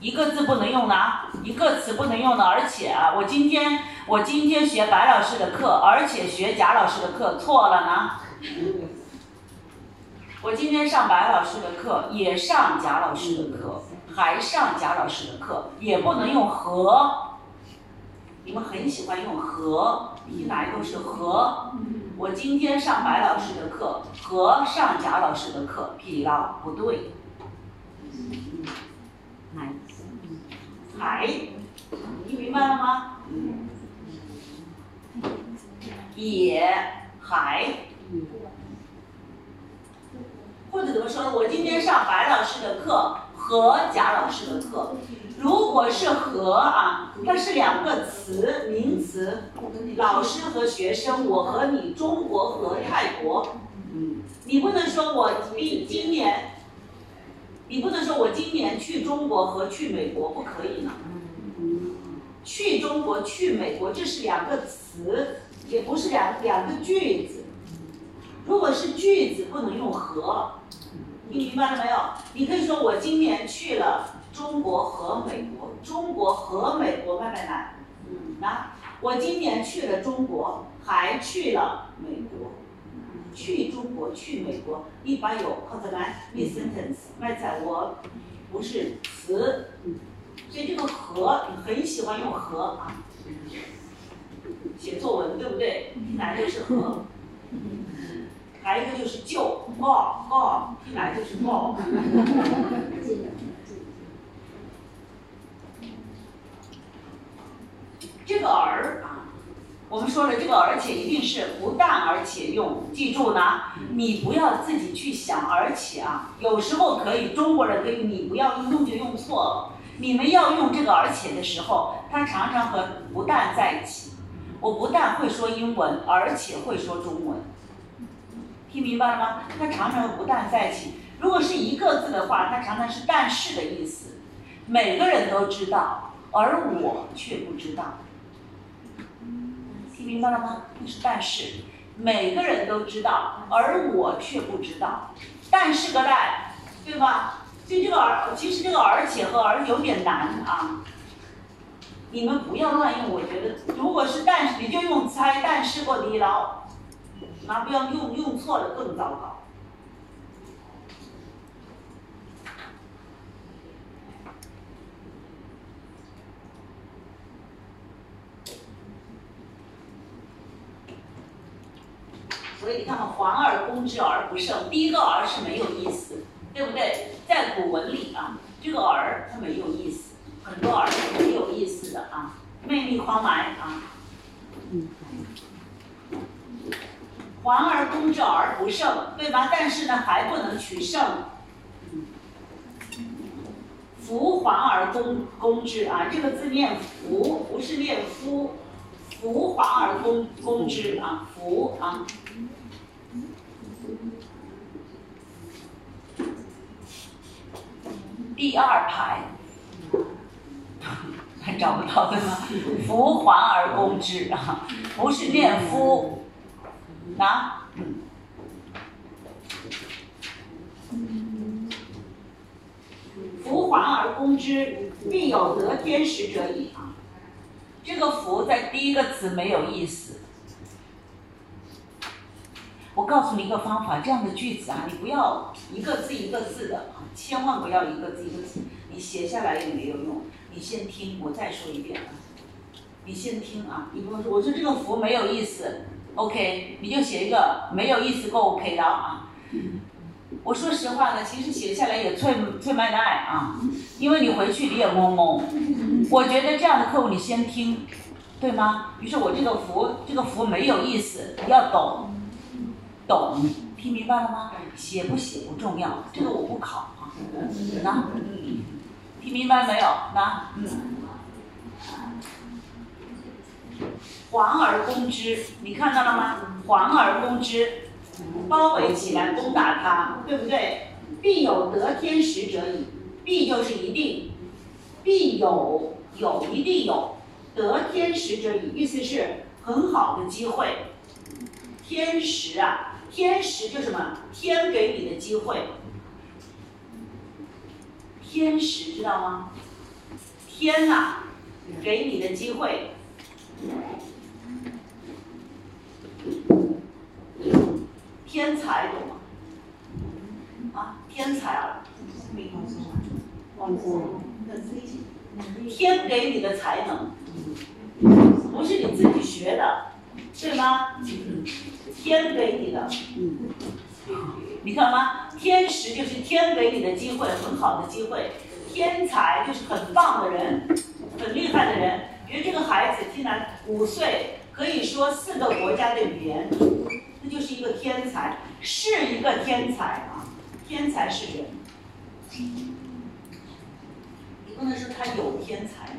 一个字不能用的，一个词不能用的，而且啊，我今天我今天学白老师的课，而且学贾老师的课，错了呢。我今天上白老师的课，也上贾老师的课，还上贾老师的课，也不能用和。你们很喜欢用和，一来都是和。我今天上白老师的课，和上贾老师的课，屁啦，不对。来，还，你明白了吗？也还。或者怎么说呢？我今天上白老师的课和贾老师的课。如果是和啊，它是两个词，名词，老师和学生，我和你，中国和泰国。嗯，你不能说我今今年，你不能说我今年去中国和去美国不可以呢。去中国去美国，这是两个词，也不是两两个句子。如果是句子，不能用和。你明白了没有？你可以说我今年去了中国和美国，中国和美国慢慢来。嗯，那我今年去了中国，还去了美国。去中国去美国，一般有 c o n s o n a n t sentence，外在我不是词。所以这个和你很喜欢用和啊，写作文对不对？来就是和。还有一个就是就报报，一来就是报。这个而啊，我们说了这个而且一定是不但而且用，记住呢，你不要自己去想而且啊，有时候可以中国人可以你不要用就用错了。你们要用这个而且的时候，它常常和不但在一起。我不但会说英文，而且会说中文。听明白了吗？它常常不但在一起。如果是一个字的话，它常常是但是的意思。每个人都知道，而我却不知道。听明白了吗？那是但是，每个人都知道，而我却不知道。但是个但，对吧？就这个而，其实这个而且和而有点难啊。你们不要乱用，我觉得，如果是但是，你就用猜但是或地牢。那不要用用错了更糟糕。所以你看嘛，环而攻之而不胜，第一个而是没有意思，对不对？在古文里啊，这个而它没有意思，很多而是没有意思的啊，魅力狂埋啊。嗯环而攻之而不胜，对吧？但是呢，还不能取胜。夫环而攻攻之啊，这个字念夫，不是念夫。夫环而攻攻之啊，夫啊。第二排，还找不到对吗？夫环而攻之啊，不是念夫。拿，福环而攻之，必有得天时者矣！这个“福”在第一个词没有意思。我告诉你一个方法，这样的句子啊，你不要一个字一个字的，千万不要一个字一个字，你写下来也没有用。你先听，我再说一遍啊。你先听啊，你不能说我说这个“福”没有意思。OK，你就写一个没有意思够 OK 的啊。我说实话呢，其实写下来也脆脆卖爱啊，因为你回去你也懵懵。[laughs] 我觉得这样的客户你先听，对吗？于是我这个服这个服没有意思，你要懂，懂，听明白了吗？写不写不重要，这个我不考啊。那，听明白没有？那，嗯。环而攻之，你看到了吗？环而攻之，包围起来攻打他，对不对？必有得天时者矣。必就是一定，必有有一定有得天时者矣，意思是很好的机会。天时啊，天时就什么？天给你的机会。天时知道吗？天呐，给你的机会。天才懂吗？啊，天才啊！天给你的才能，不是你自己学的，对吗？天给你的，你看吗？天时就是天给你的机会，很好的机会。天才就是很棒的人，很厉害的人。比如这个孩子，竟然五岁可以说四个国家的语言。那就是一个天才，是一个天才啊！天才是人。你不能说他有天才。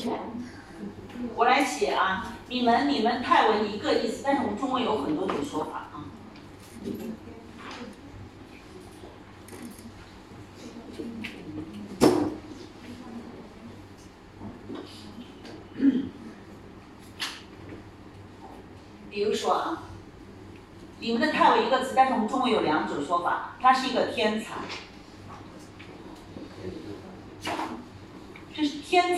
全。我来写啊，你们你们泰文一个意思，但是我们中文有很多种说法啊。比如说啊，你们的泰文一个词，但是我们中文有两种说法，他是一个天才。这是天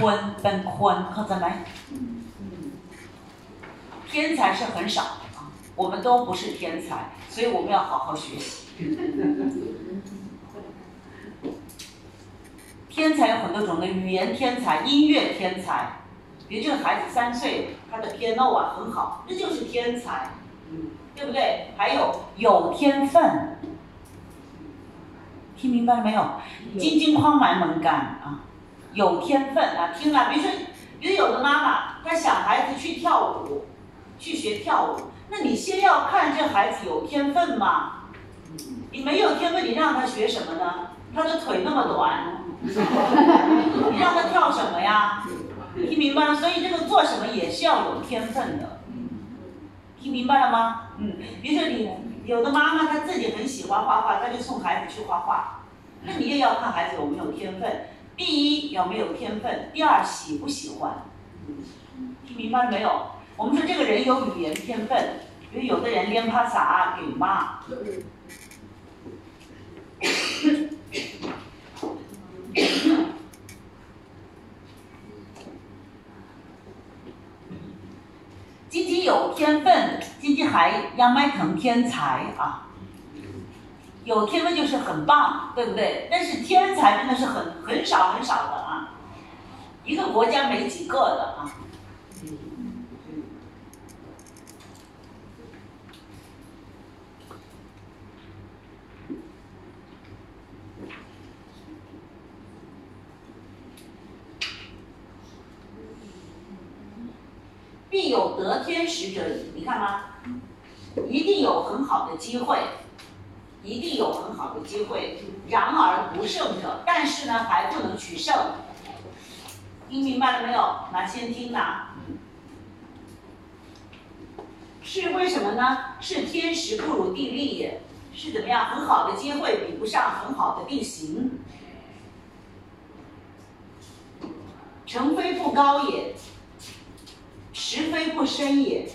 坤跟坤，看到没？天才是很少的啊，我们都不是天才，所以我们要好好学习。[laughs] 天才有很多种的，语言天才、音乐天才，比如这个孩子三岁，他的 piano 啊很好，这就是天才，对不对？还有有天分，听明白了没有？金金框满门干啊，有天分啊，听了，比如说，比如有的妈妈，她想孩子去跳舞，去学跳舞，那你先要看这孩子有天分吗？你没有天分，你让他学什么呢？他的腿那么短，你让他跳什么呀？听明白了？所以这个做什么也是要有天分的，听明白了吗？嗯，比如说你有的妈妈她自己很喜欢画画，她就送孩子去画画，那你也要看孩子有没有天分。第一有没有天分，第二喜不喜欢，听明白了没有？我们说这个人有语言天分，比如有的人连拍啥给骂。[coughs] 晶晶有天分，晶晶还杨麦腾天才啊，有天分就是很棒，对不对？但是天才真的是很很少很少的啊，一个国家没几个的啊。必有得天时者矣，你看吗？一定有很好的机会，一定有很好的机会。然而不胜者，但是呢还不能取胜。听明白了没有？那先听呐。是为什么呢？是天时不如地利也，是怎么样？很好的机会比不上很好的地形。城非不高也。实非不深也，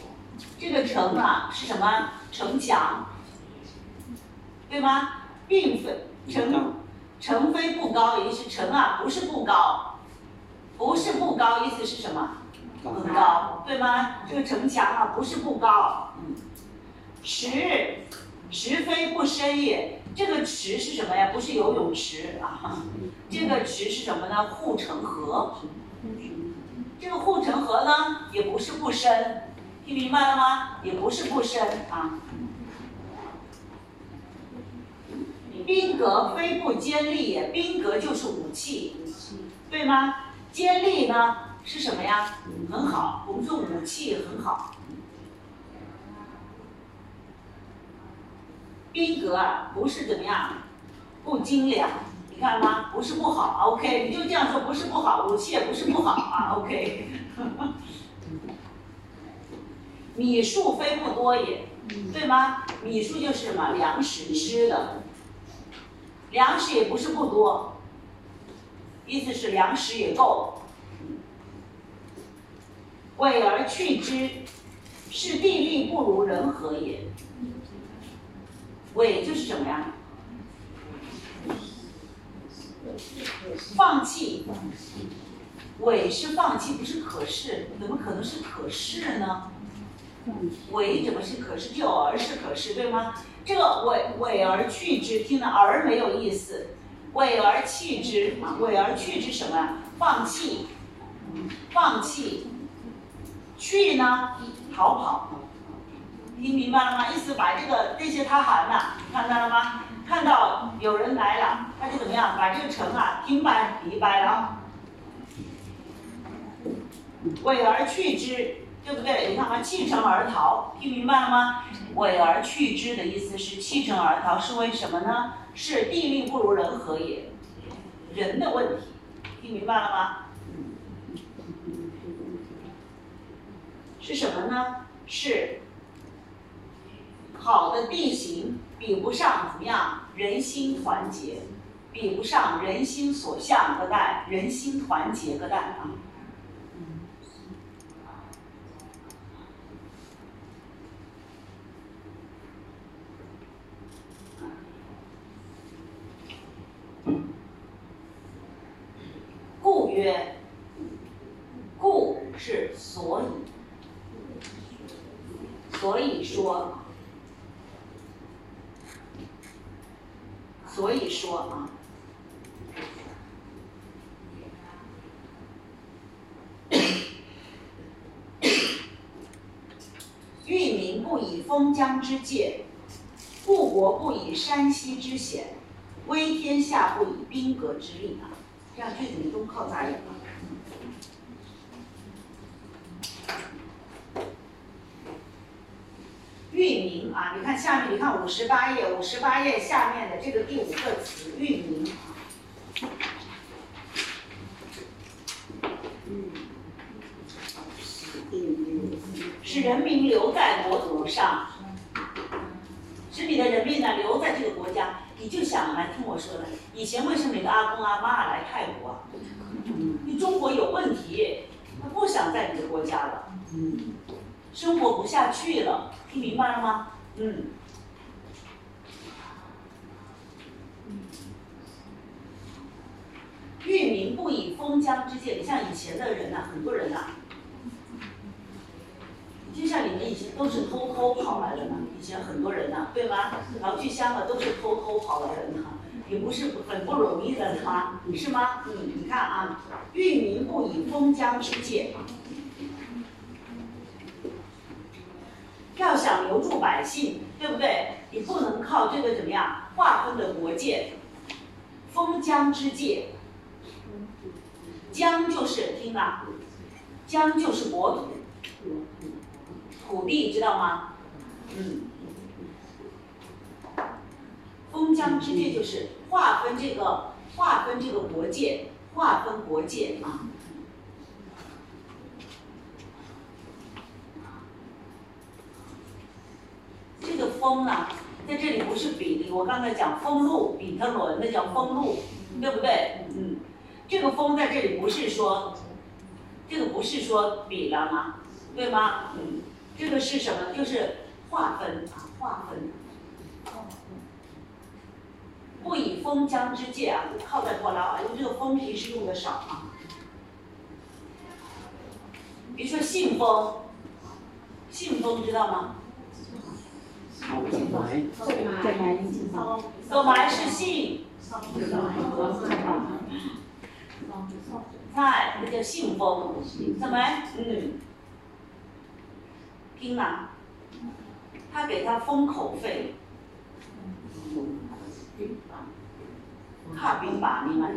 这个城啊是什么？城墙，对吗？并非城，城非不高，也是城啊不是不高，不是不高，意思是什么？很高，对吗？这个城墙啊不是不高，嗯，池，池非不深也，这个池是什么呀？不是游泳池啊，[laughs] 这个池是什么呢？护城河。这个护城河呢，也不是不深，听明白了吗？也不是不深啊。兵革非不坚利也，兵革就是武器，对吗？坚利呢是什么呀？很好，我们说武器很好。兵革啊，不是怎么样，不精良。你看吗？不是不好，OK，你就这样说，不是不好，武器也不是不好啊，OK。[laughs] 米数非不多也，对吗？米数就是什么粮食吃的，粮食也不是不多，意思是粮食也够。委而去之，是地利不如人和也。委就是什么呀？放弃，委是放弃，不是可是，怎么可能是可是呢？委怎么是可是？就而是可是，对吗？这委委而去之，听了而没有意思，委而弃之，委而去之什么？放弃，放弃，去呢，逃跑。听明白了吗？意思把这个这些他喊呐，看到了吗？看到有人来了，他就怎么样？把这个城啊，平白离白了，委而去之，对不对？你看嘛，弃城而逃，听明白了吗？委而去之的意思是弃城而逃，是为什么呢？是地利不如人和也，人的问题，听明白了吗？是什么呢？是好的地形比不上怎么样人心团结，比不上人心所向个待，人心团结个待啊。故曰，故是所以，所以说，所以说啊，[coughs] 域民不以封疆之界，故国不以山溪之险，威天下不以兵革之利啊。这样句子你都靠咋眼了？域名啊，你看下面，你看五十八页，五十八页下面的这个第五个词“域名”，使人民留在国土上，使你的人民呢留在这个国家。你就想来听我说的，以前为什么你的阿公阿妈来泰国？你中国有问题，他不想在你的国家了，生活不下去了，听明白了吗？嗯。域民不以封疆之界，你像以前的人呐、很多人呐、就像你们以前都是偷偷跑来的呢，以前很多人呐、对吗？老去香港都是偷偷跑来的呢，也不是很不容易的吗？是吗？嗯，你看啊，域民不以封疆之界，要想留住百姓，对不对？你不能靠这个怎么样划分的国界，封疆之界，疆就是听啊，疆就是国土。土地知道吗？嗯，封疆之界就是划分这个划分这个国界，划分国界啊。这个封呢，在这里不是比例，我刚才讲封路，比特伦那叫封路，对不对？嗯，这个封在这里不是说，这个不是说比了吗？对吗？嗯。这个是什么？就是划分啊，划分。不以封疆之界啊，靠在过来啊，因为这个封皮是用的少啊。比如说信封，信封知道吗？走埋，再来一次。走埋是信，菜那叫信封，怎么？嗯。听啊，他给他封口费，卡宾吧，你们。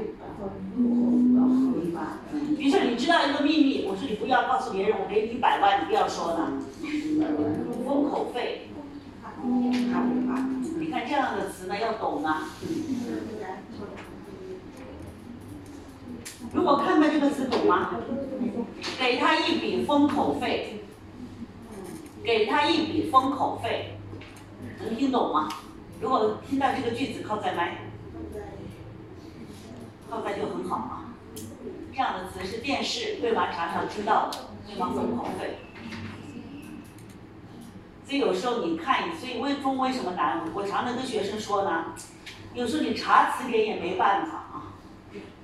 比如说你知道一个秘密，我说你不要告诉别人，我给你一百万，你不要说了。封口费，你看这样的词呢要懂啊。如果看到这个词懂吗？给他一笔封口费。给他一笔封口费，能听懂吗？如果听到这个句子靠在麦，靠在就很好啊。这样的词是电视对吧？常常听到的，对吗？封口费。所以有时候你看，所以为中为什么难？我常常跟学生说呢，有时候你查词典也没办法啊，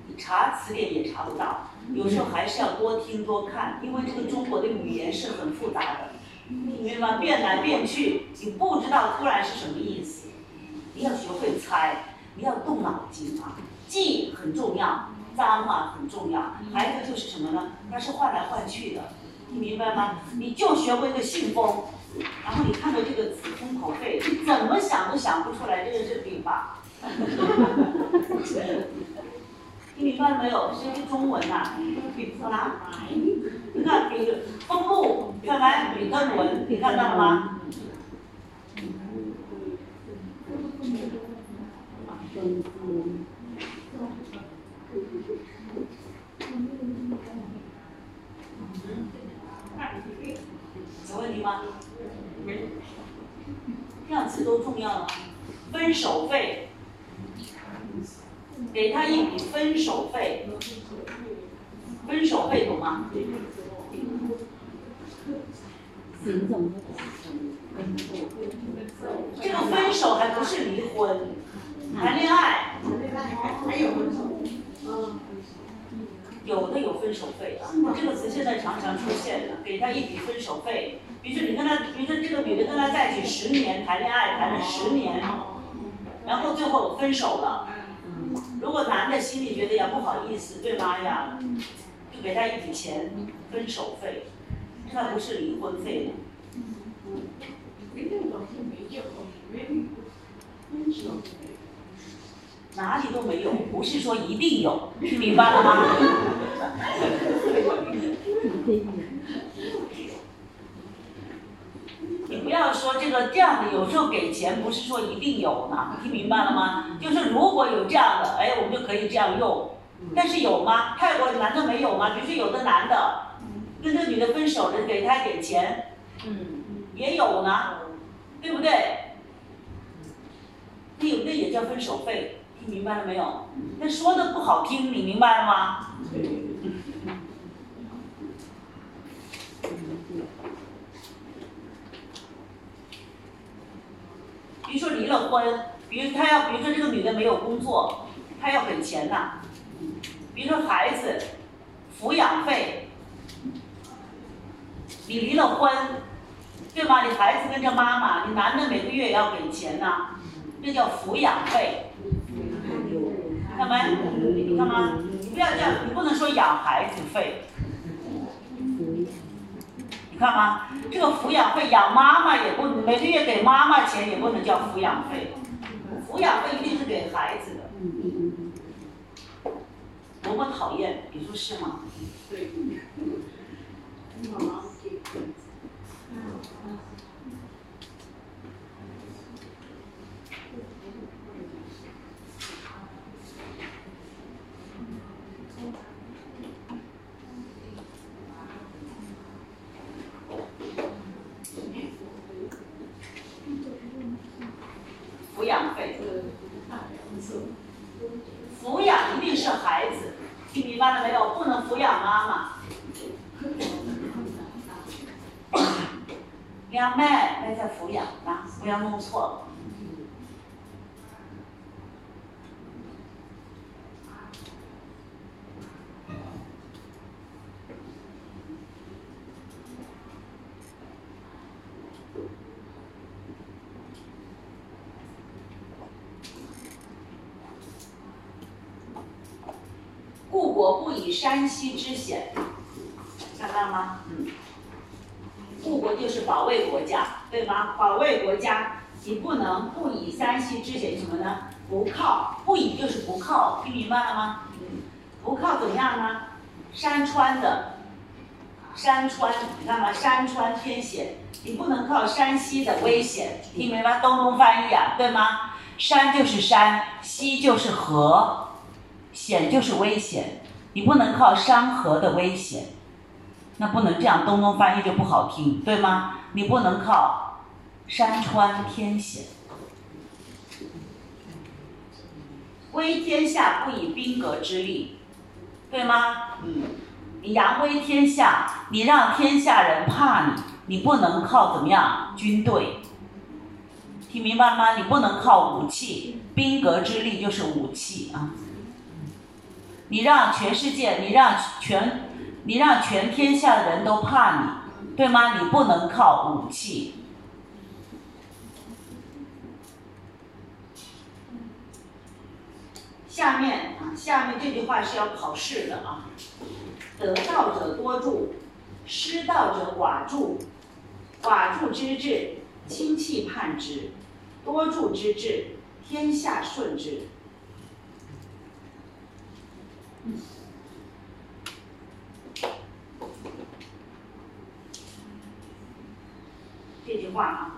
你查词典也查不到，有时候还是要多听多看，因为这个中国的语言是很复杂的。明白吗？变来变去，你不知道突然是什么意思。你要学会猜，你要动脑筋啊。记很重要，脏啊很重要，还有一个就是什么呢？它是换来换去的，你明白吗？你就学会个信封，然后你看到这个词封口费，你怎么想都想不出来这个是笔画。[laughs] 你明白没有？这是中文呐，笔字啦。你看笔封路，看来笔跟文，你看到了吗？有问题吗？这样子都重要了。分手费，给他一笔分手费。分手费懂吗？这个分手还不是离婚，谈恋爱。还有分手。有的有分手费啊，这个词现在常常出现的，给他一笔分手费。比如说你跟他，比如说这个女的跟他在一起十年，谈恋爱谈了十年，然后最后分手了。如果男的心里觉得呀不好意思，对妈呀，就给他一笔钱分手费，这还不是离婚费呢。哪里都没有，不是说一定有，听明白了吗？你不要说这个这样的，有时候给钱不是说一定有呢，听明白了吗？就是如果有这样的，哎，我们就可以这样用。但是有吗？泰国难道没有吗？比如说有的男的跟这女的分手了，给他点钱，嗯，也有呢，对不对？那有那也叫分手费。听明白了没有？那说的不好听，你明白了吗？比如说离了婚，比如他要，比如说这个女的没有工作，他要给钱呐。比如说孩子抚养费，你离了婚，对吗？你孩子跟着妈妈，你男的每个月也要给钱呐，这叫抚养费。看没？你看吗？你不要这样，你不能说养孩子费。你看吗？这个抚养费养妈妈也不每个月给妈妈钱也不能叫抚养费，抚养费一定是给孩子的。多么讨厌，你说是吗？对。明白了没有不能抚养妈妈。两妹那叫抚养啊不要弄错了。以山西之险，看到吗？嗯，护国就是保卫国家，对吗？保卫国家，你不能不以山西之险什么呢？不靠，不以就是不靠，听明白了吗？嗯不靠怎么样呢？山川的，山川，你看嘛，山川天险，你不能靠山西的危险，听明白？东东翻译啊，对吗？山就是山，溪就是河，险就是危险。你不能靠山河的危险，那不能这样，东东翻译就不好听，对吗？你不能靠山川天险，威天下不以兵革之力，对吗？嗯，你扬威天下，你让天下人怕你，你不能靠怎么样军队，听明白了吗？你不能靠武器，兵革之力就是武器啊。你让全世界，你让全，你让全天下的人都怕你，对吗？你不能靠武器。下面啊，下面这句话是要考试的啊。得道者多助，失道者寡助。寡助之至，亲戚叛之；多助之至，天下顺之。这句话啊，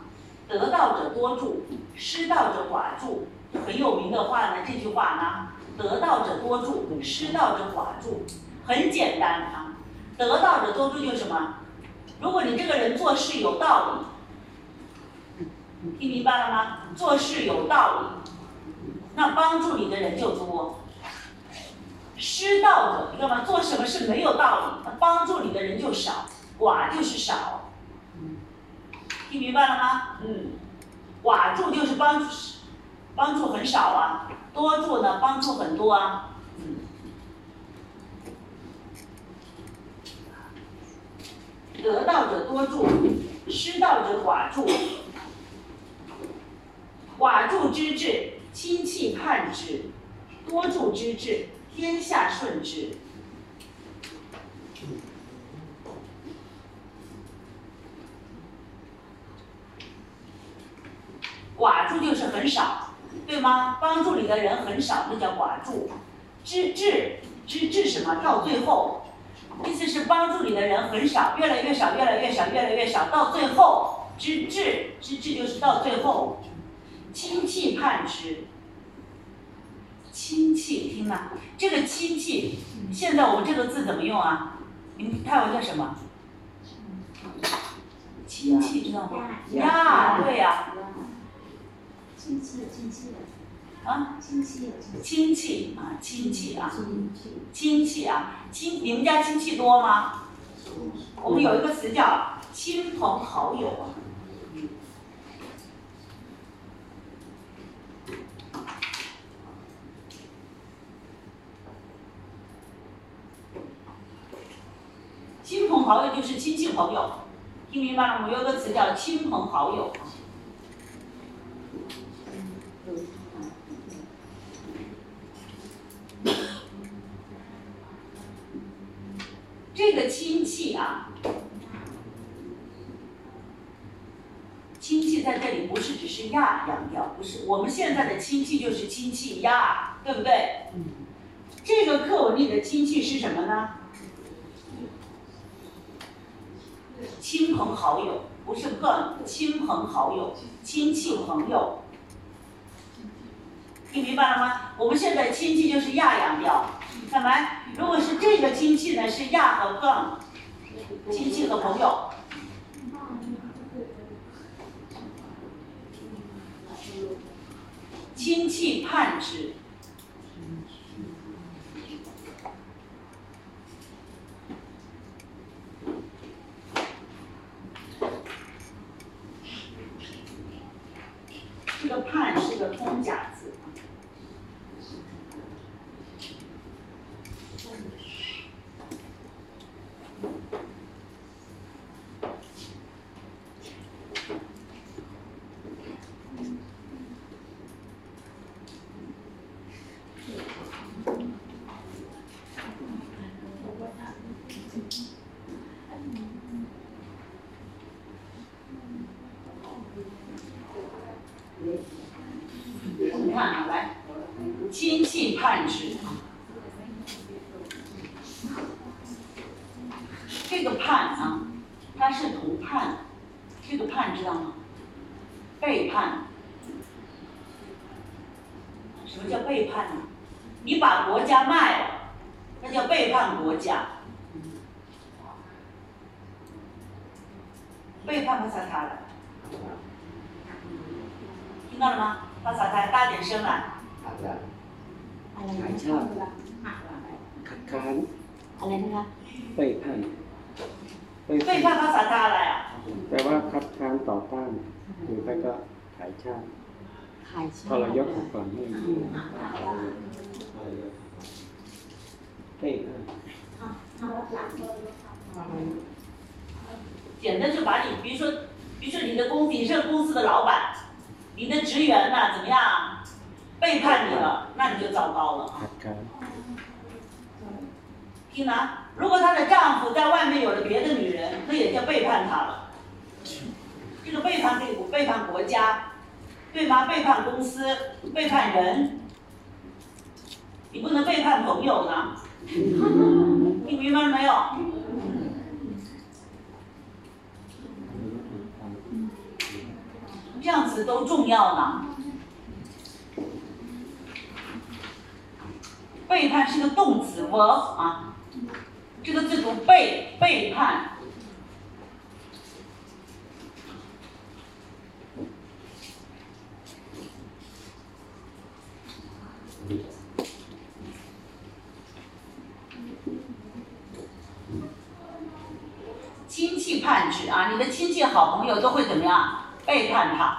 得道者多助，失道者寡助，很有名的话呢。这句话呢，得道者多助，失道者寡助，很简单啊。得道者多助就是什么？如果你这个人做事有道理，听明白了吗？做事有道理，那帮助你的人就多。失道者，你知道吗？做什么事没有道理，那帮助你的人就少，寡就是少。听明白了吗？嗯，寡助就是帮助，帮助很少啊；多助呢，帮助很多啊。嗯，得道者多助，失道者寡助。寡助之至，亲戚叛之；多助之至，天下顺之。寡助就是很少，对吗？帮助你的人很少，那叫寡助。知至知至什么？到最后，意思是帮助你的人很少，越来越少，越来越少，越来越少，到最后知至知至就是到最后，亲戚叛之。亲戚，听了这个亲戚，现在我们这个字怎么用啊？你们泰文叫什么？亲戚知道吗？呀，对呀。亲戚亲戚的啊，亲戚亲戚啊，亲戚啊，亲戚亲戚啊，亲，你们家亲戚多吗？我们有一个词叫亲朋好友啊。亲朋好友就是亲戚朋友，听明白了吗？我们有个词叫亲朋好友。这个亲戚啊，亲戚在这里不是只是呀养掉，不是我们现在的亲戚就是亲戚呀，对不对？这个课文里的亲戚是什么呢？亲朋好友，不是更亲朋好友，亲戚朋友，听明白了吗？我们现在亲戚就是亚养掉，看来如果是这个亲戚呢，是亚和更，亲戚和朋友。亲戚盼之，这样子都重要呢。背叛是个动词，我啊，这个字读背背叛。亲戚叛之啊，你的亲戚、好朋友都会怎么样？背叛他。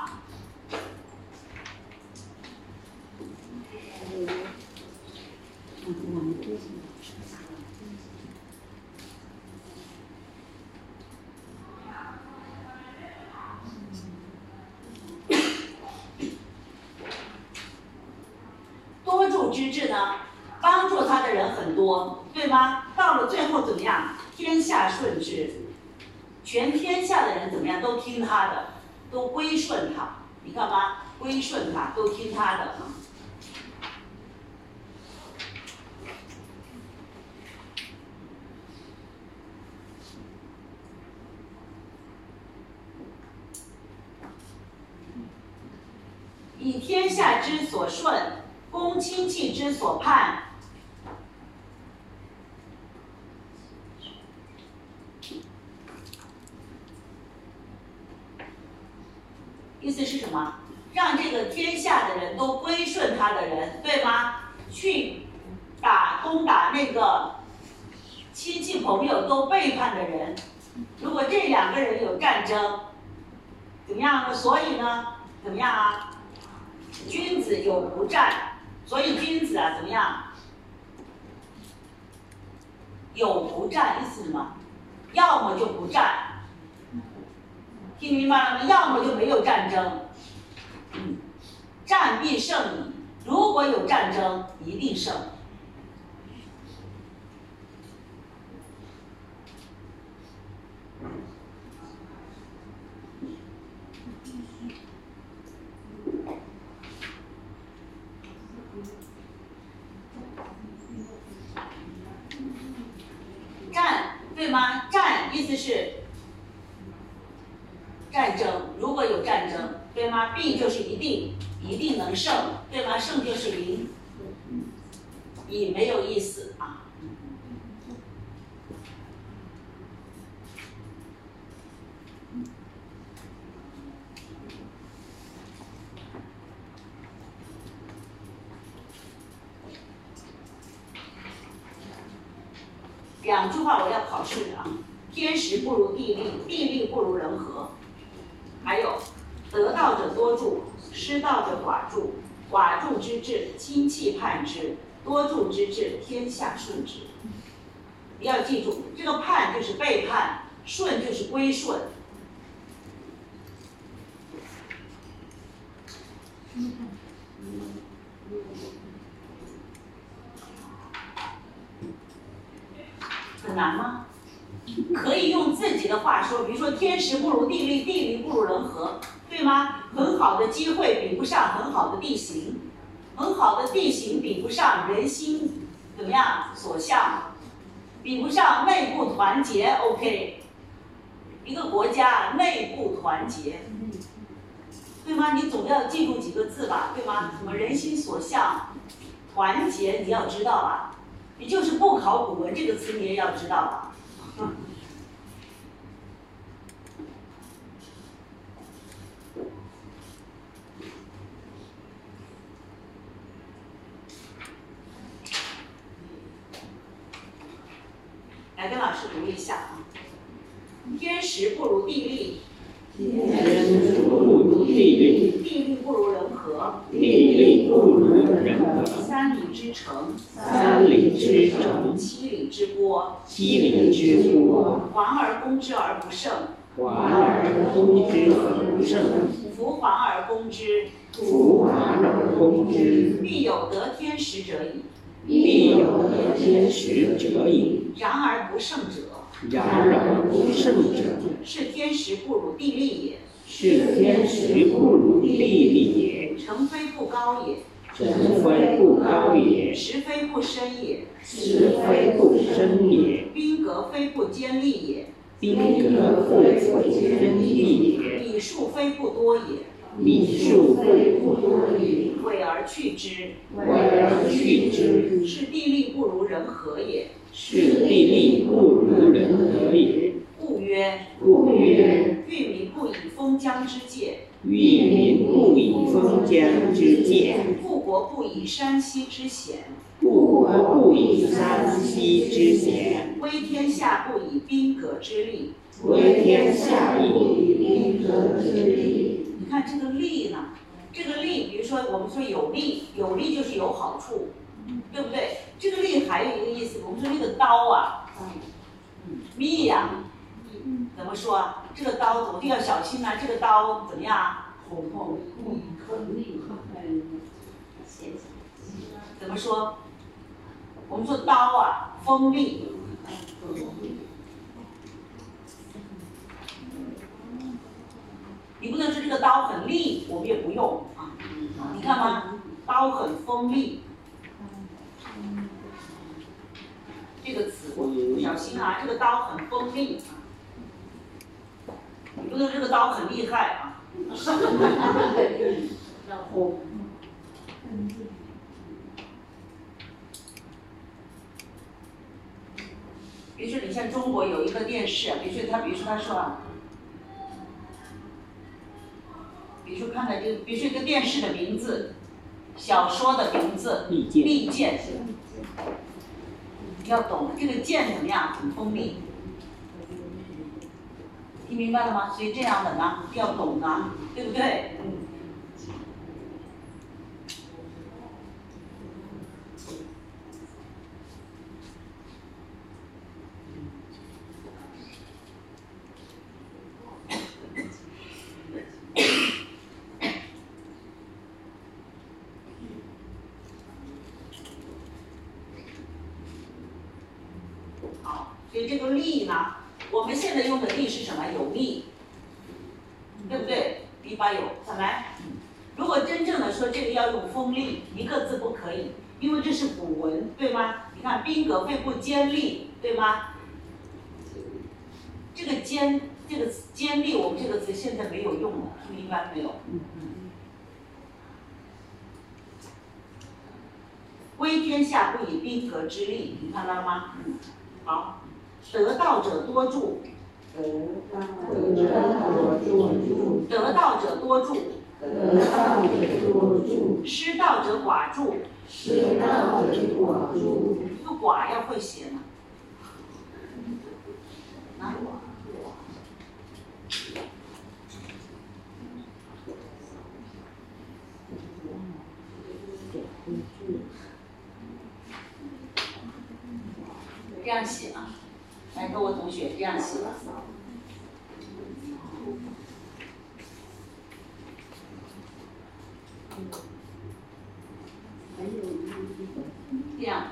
下顺直你要记住这个叛就是背叛顺就是归顺。很难吗？可以用自己的话说比如说天时不如地利地利不如人和对吗？很好的机会比不上很好的地形很好的地形比不上人心怎么样？所向。比不上内部团结，OK。一个国家内部团结。对吗？你总要记住几个字吧，对吗？什么人心所向，团结，你要知道吧。你就是不考古文这个词，你也要知道吧。夫皇而攻之，夫皇而攻之，必有得天时者矣；必有得天时者矣。然而不胜者，然而不胜者，是天时不如地利也；是天时不如地利也。城非不高也，城非不高也。池非不深也，池非不深也。兵革非不坚利也。兵革非不坚利也，礼数非不多也。礼数非不多也。委而去之，委而去之，是地利不如人和也。是地利不如人和也。故曰：故曰：欲民不以封疆之界，欲民不以封疆之戒，富国不以山溪之险，故国不以三溪之险，威天下不以兵革之利。威天下不以兵革之利。你看这个利呢？这个利，比如说我们说有利，有利就是有好处，对不对？这个利还有一个意思，我们说那个刀啊，利呀、怎么说啊？这个刀我一定要小心啊！这个刀怎么样啊？红红很厉害，怎么说？我们说刀啊，锋利。你不能说这个刀很利，我们也不用啊。你看吗？刀很锋利，这个词小心啊！这个刀很锋利，你不能这个刀很厉害啊。[laughs] 然后比如说，你像中国有一个电视，比如说他，比如说他说啊，比如说看的就，比如说一个电视的名字，小说的名字，利剑利剑，要懂这个剑怎么样，很锋利，听明白了吗？所以这样的呢，要懂啊，对不对？嗯。好，所以这个力呢，我们现在用的力是什么？有力，对不对？力八有，怎么来？如果真正的说这个要用锋利，一个字不可以，因为这是古文，对吗？你看兵革非不坚利，对吗？这个坚，这个词坚利，我们这个词现在没有用了，听明白没有？威天下不以兵革之利，你看到了吗？嗯，好，得道者多助，得道者多助，得道者多助，得道者多助，失道者寡助。失道者寡助。这个寡要会写呢。啊，这样写啊，来跟我同学这样写。这样，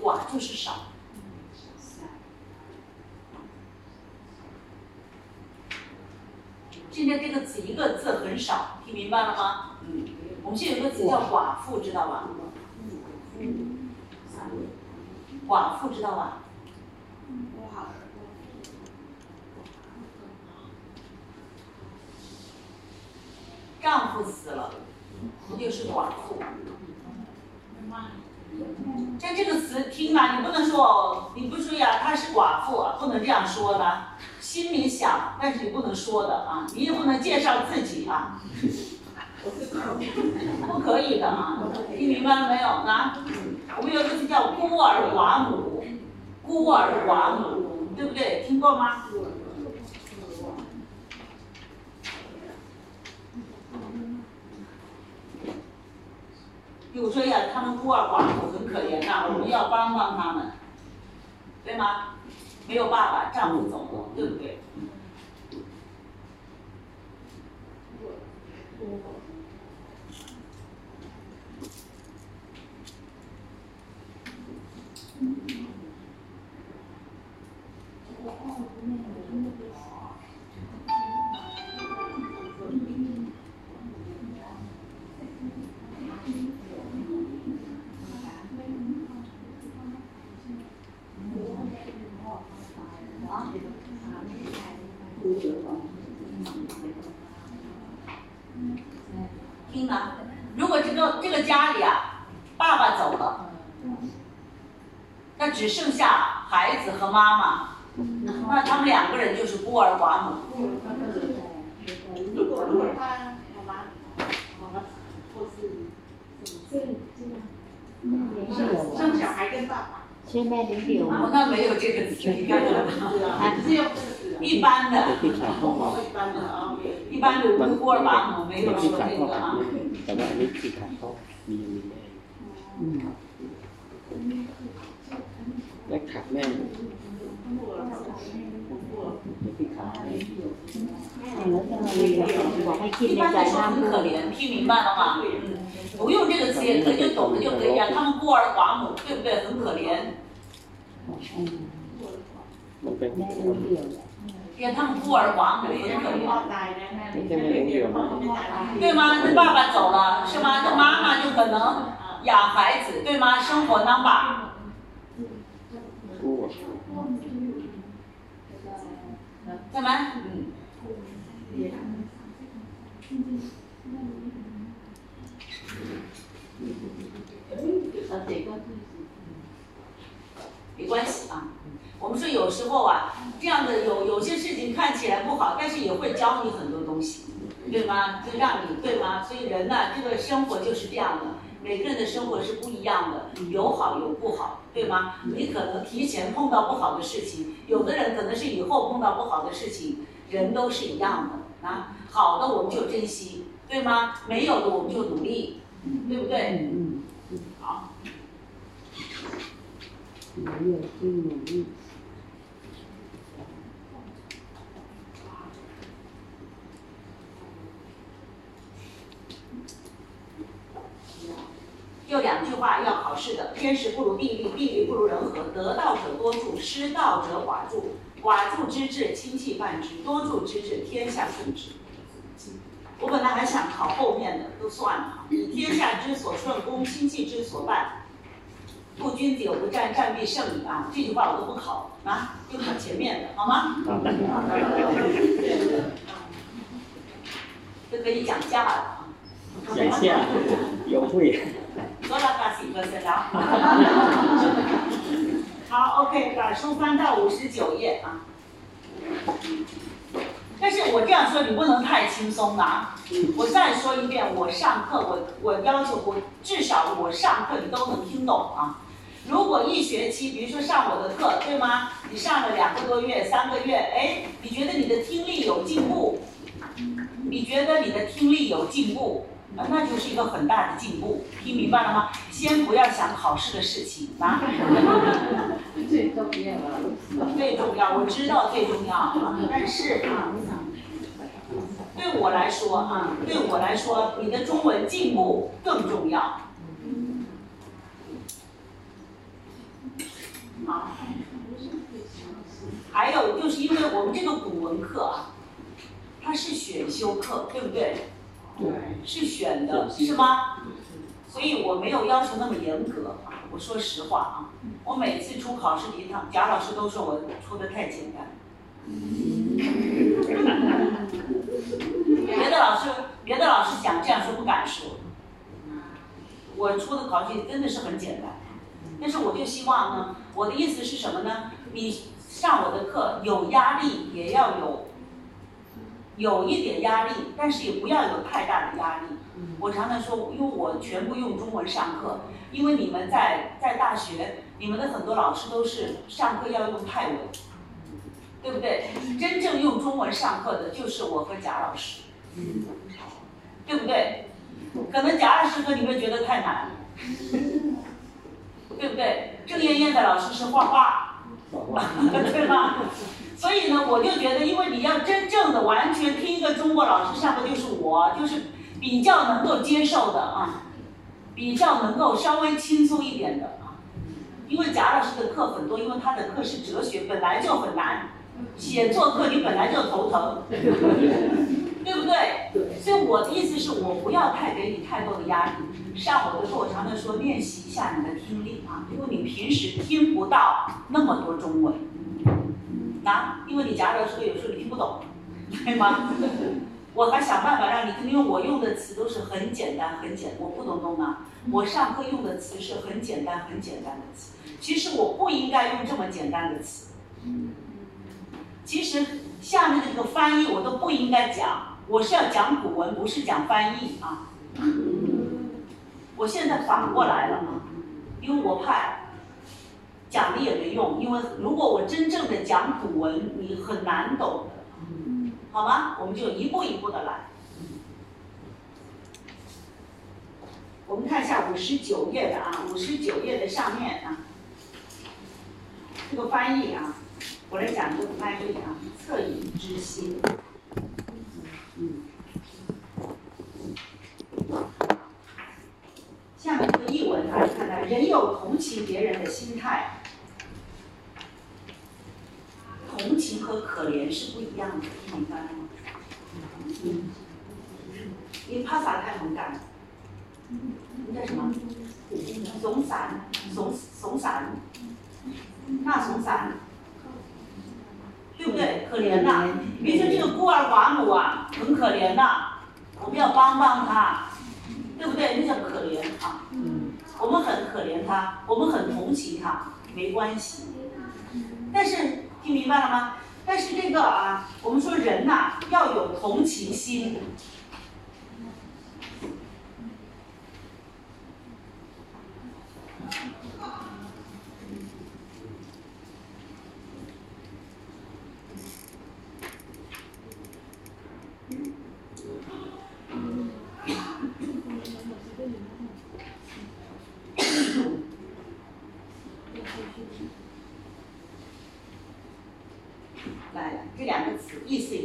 寡就是少。现在这个词一个字很少，听明白了吗？嗯，我们现在有个词叫寡妇，知道吧？寡妇知道吧？丈夫死了，不就是寡妇？像这个词听啊，你不能说哦，你不说呀，她是寡妇，不能这样说的，心里想，但是你不能说的啊，你也不能介绍自己啊，不可以的啊，听明白了没有？啊，我们有个词叫孤儿寡母，孤儿寡母，对不对？听过吗？有说呀，他们孤儿寡母很可怜呐，我们要帮帮他们，对吗？没有爸爸，丈夫走了，对不对？听只剩下孩子和妈妈，那他们两个人就是孤儿寡母。好吧，好吧，我是怎么这这样？生小孩跟爸爸。现在零点五。那没有这个词。哈哈哈哈哈。一般的。一般的啊，一般的孤儿寡母没有说那个啊。嗯。 ต่ว่าอันนี้ที่ขายห้องมีมีแม่อืมและขาดแม่เดี๋ยวที่ขาย แล้วจะมาเรียนบอกให้คิด 一 ใน 般 ใจ 的说 ห้าม 很 พู 可 ด 怜，听明白了吗？嗯，不用这个词也可以，就懂了就可以啊。他们孤儿寡母，对不对？很可怜， มันเป็น แม่เลี้ยงเดี่ยว 因为他们孤儿寡母很可怜， พ่อตายนะแม่ไม่เดียวพ่อไม่ตาย 对吗？那爸爸走了是吗？那妈妈就可能养孩子，对吗？生活当爸， 干嘛？嗯。没关系啊，我们说有时候啊，这样的有有些事情看起来不好，但是也会教你很多东西，对吗？就让你，对吗？所以人呢，这个生活就是这样的。每个人的生活是不一样的，有好有不好，对吗？你可能提前碰到不好的事情，有的人可能是以后碰到不好的事情，人都是一样的啊。好的我们就珍惜，对吗？没有的我们就努力，对不对？嗯嗯，好。努力，努力。就两句话要考试的天时不如地利地利不如人和得道者多助失道者寡助寡助之至亲戚伴之多助之至天下顺之我本来还想考后面的都算了以天下之所顺公亲戚之所伴故君子有不战战必胜矣啊这句话我都不考啊就考前面的好吗？[laughs] 都可以讲价了啊。贤妻优惠多了八十个分了。[laughs] 好，OK，把书翻到五十九页啊。但是我这样说你不能太轻松啊！我再说一遍，我上课我我要求我至少我上课你都能听懂啊。如果一学期，比如说上我的课，对吗？你上了两个多月、三个月，哎，你觉得你的听力有进步？你觉得你的听力有进步？啊那就是一个很大的进步，听明白了吗？先不要想考试的事情啊，[laughs] 最重要了。最重要，我知道最重要啊，但是啊，对我来说啊，对我来说，你的中文进步更重要。好，还有就是因为我们这个古文课啊，它是选修课，对不对？是选的，是吗？所以我没有要求那么严格啊。我说实话啊，我每次出考试题，他贾老师都说我出的太简单。别的老师，别的老师想这样说不敢说。我出的考试题真的是很简单，但是我就希望呢，我的意思是什么呢？你上我的课有压力，也要有有一点压力，但是也不要有太大的压力。我常常说，因为我全部用中文上课，因为你们在在大学，你们的很多老师都是上课要用泰文，对不对？真正用中文上课的就是我和贾老师，对不对？可能贾老师课你们觉得太难，对不对？郑艳艳的老师是画画，[laughs] 对吧？所以呢，我就觉得，因为你要真正的完全听一个中国老师上课就是我，就是比较能够接受的啊，比较能够稍微轻松一点的啊。因为贾老师的课很多，因为他的课是哲学，本来就很难，写作课你本来就头疼，[laughs] 对不对？所以我的意思是我不要太给你太多的压力。上我的课，我常常说练习一下你的听力啊，因为你平时听不到那么多中文，那因为你夹着说有时候你听不懂，对吗？[laughs] 我还想办法让你听，因为我用的词都是很简单很简，我不懂懂吗？我上课用的词是很简单很简单的词，其实我不应该用这么简单的词。其实下面的这个翻译我都不应该讲，我是要讲古文，不是讲翻译啊。我现在反过来了啊，因为我怕讲了也没用，因为如果我真正的讲古文，你很难懂的，好吗？我们就一步一步的来。我们看一下五十九页的啊，五十九页的上面啊，这个翻译啊，我来讲这个翻译啊，恻隐之心，嗯。下面这个译文啊，看看人有同情别人的心态，同情和可怜是不一样的，明白了吗？嗯。你怕啥太敏感？你叫什么？怂散，怂怂散，那怂散，对不对？可怜呐！比如说这个孤儿寡母啊，很可怜呐，我们要帮帮他。对不对？那叫可怜啊！我们很可怜他，我们很同情他，没关系。但是听明白了吗？但是这个啊，我们说人呐要有同情心。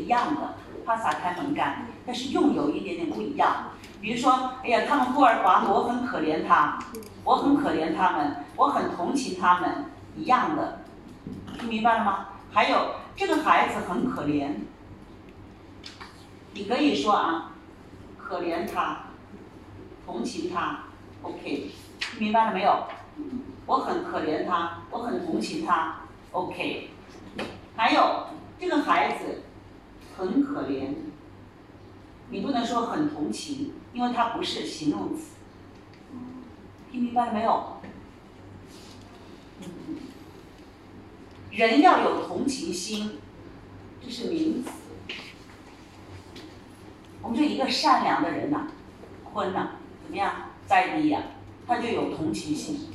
一样的，他撒开横干但是用有一点点不一样，比如说，哎呀，他们孤儿寡母，我很可怜他，我很可怜他们，我很同情他们，一样的，听明白了吗？还有这个孩子很可怜，你可以说啊，可怜他，同情他，OK，听明白了没有？我很可怜他，我很同情他，OK，还有这个孩子很可怜。你不能说很同情，因为它不是形容词。听明白了没有？人要有同情心，这是名词。我们说一个善良的人呐，坤呐，怎么样，在地呀，他就有同情心。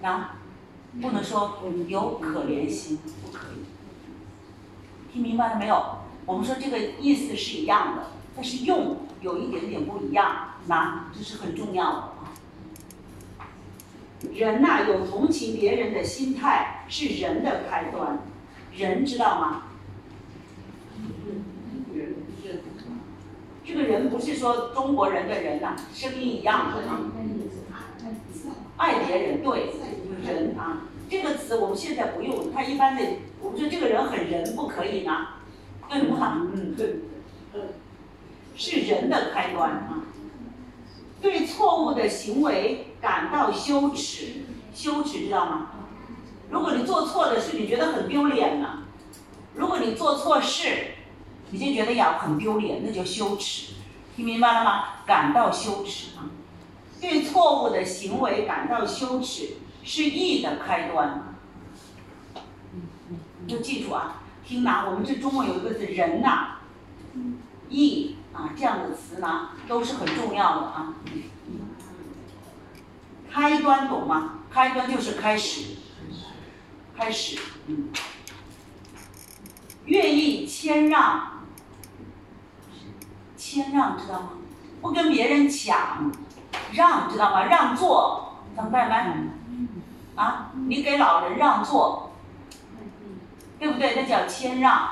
那不能说有可怜心，不可以。听明白了没有？我们说这个意思是一样的，但是用有一点点不一样，那这是很重要的啊。人呐，有同情别人的心态是人的开端，人知道吗？这个人不是说中国人的人呐，声音一样的啊。爱别人，对，人啊，这个词我们现在不用，它一般的，我们说这个人很人，不可以呢。对吗？嗯，对，是人的开端啊。对错误的行为感到羞耻，羞耻知道吗？如果你做错的事，你觉得很丢脸呢；如果你做错事，你就觉得呀很丢脸，那叫羞耻。听明白了吗？感到羞耻啊。对错误的行为感到羞耻，是义的开端。就记住啊。听呐，我们这中文有一个字“人”呐，“义”啊，这样的词呢都是很重要的啊。开端懂吗？开端就是开始，开始，嗯。愿意谦让，谦让知道吗？不跟别人抢，让知道吗？让座，能明白没？啊，你给老人让座，对不对？那叫谦让，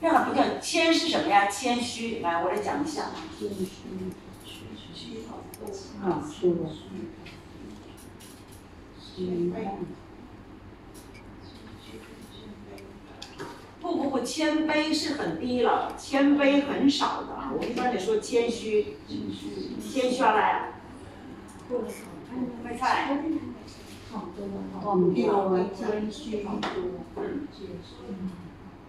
那个不叫谦是什么呀？谦虚。来，我来讲一下。谦虚，啊，是的，谦让，不不不，谦卑是很低了，谦卑很少的。啊。我一般得说谦虚，谦虚下来。没菜。广多谦虚，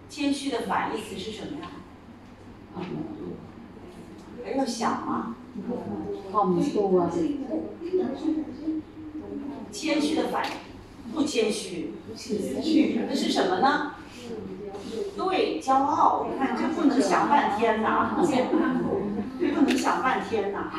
谦虚的反义词是什么呀？还要想吗？广多，谦虚的反不谦虚，那是什么呢？对，骄傲。你看这不能想半天呐，这不能想半天呐。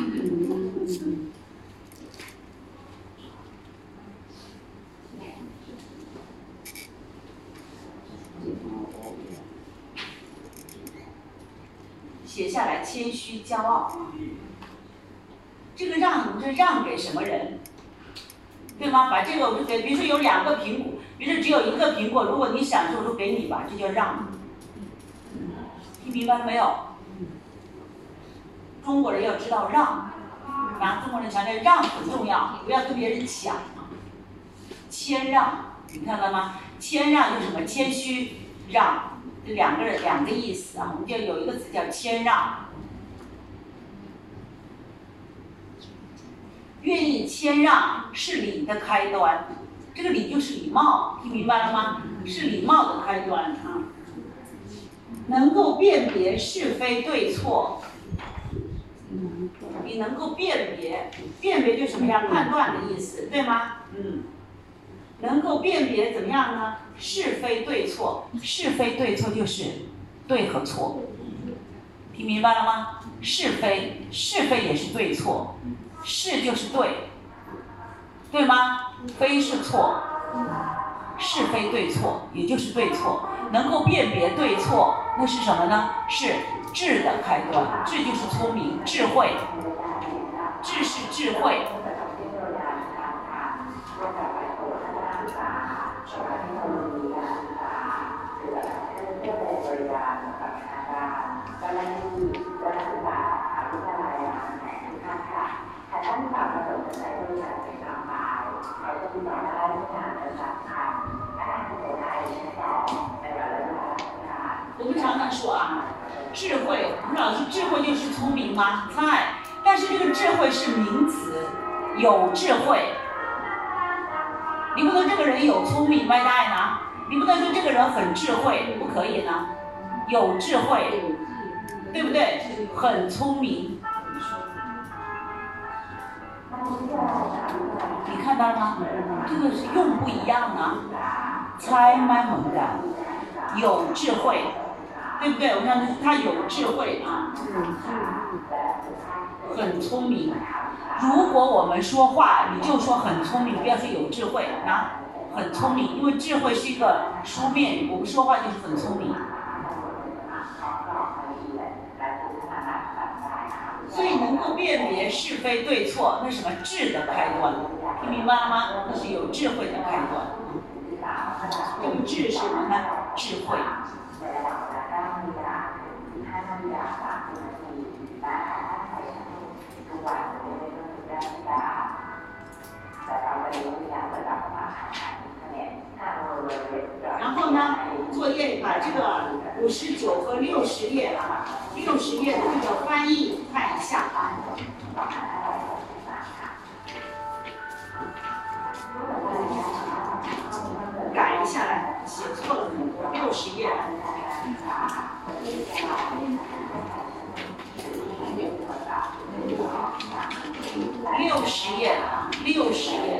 写下来，谦虚、骄傲。这个让，这让给什么人？对吗？把这个，比如说有两个苹果，比如说只有一个苹果，如果你想说，我就给你吧，这叫让。听明白了没有？中国人要知道让，啊，中国人强调让很重要，不要跟别人抢。谦让，你看到了吗？谦让就是什么？谦虚让。这两个人两个意思啊，我们就有一个词叫谦让，愿意谦让是礼的开端，这个礼就是礼貌，听明白了吗？是礼貌的开端啊，能够辨别是非对错，你能够辨别，辨别就什么呀？判断的意思，对吗？嗯，能够辨别怎么样呢？是非对错，是非对错就是对和错，听明白了吗？是非，是非也是对错，是就是对，对吗？非是错，是非对错也就是对错，能够辨别对错，那是什么呢？是智的开端，智就是聪明，智慧，智是智慧。我们常常说啊，智慧，我们老师，智慧就是聪明吗？在，但是这个智慧是名词，有智慧，你不能这个人有聪明外带呢，你不能说这个人很智慧，不可以呢，有智慧，对不对？很聪明。你看到了吗？这个是用不一样啊，猜蛮猛的，有智慧，对不对？我看他有智慧啊，很聪明。如果我们说话，你就说很聪明，不要说有智慧啊，很聪明，因为智慧是一个书面语，我们说话就是很聪明。所以能够辨别是非对错，那什么智的开端，听明白了吗？那是有智慧的开端。这个智是什么呢？智慧。然后呢，作业把这个五十九和六十页啊，六十页的这个翻译看一下啊。改一下来，写错了很多，六十页。六十页啊，六十页。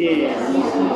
课。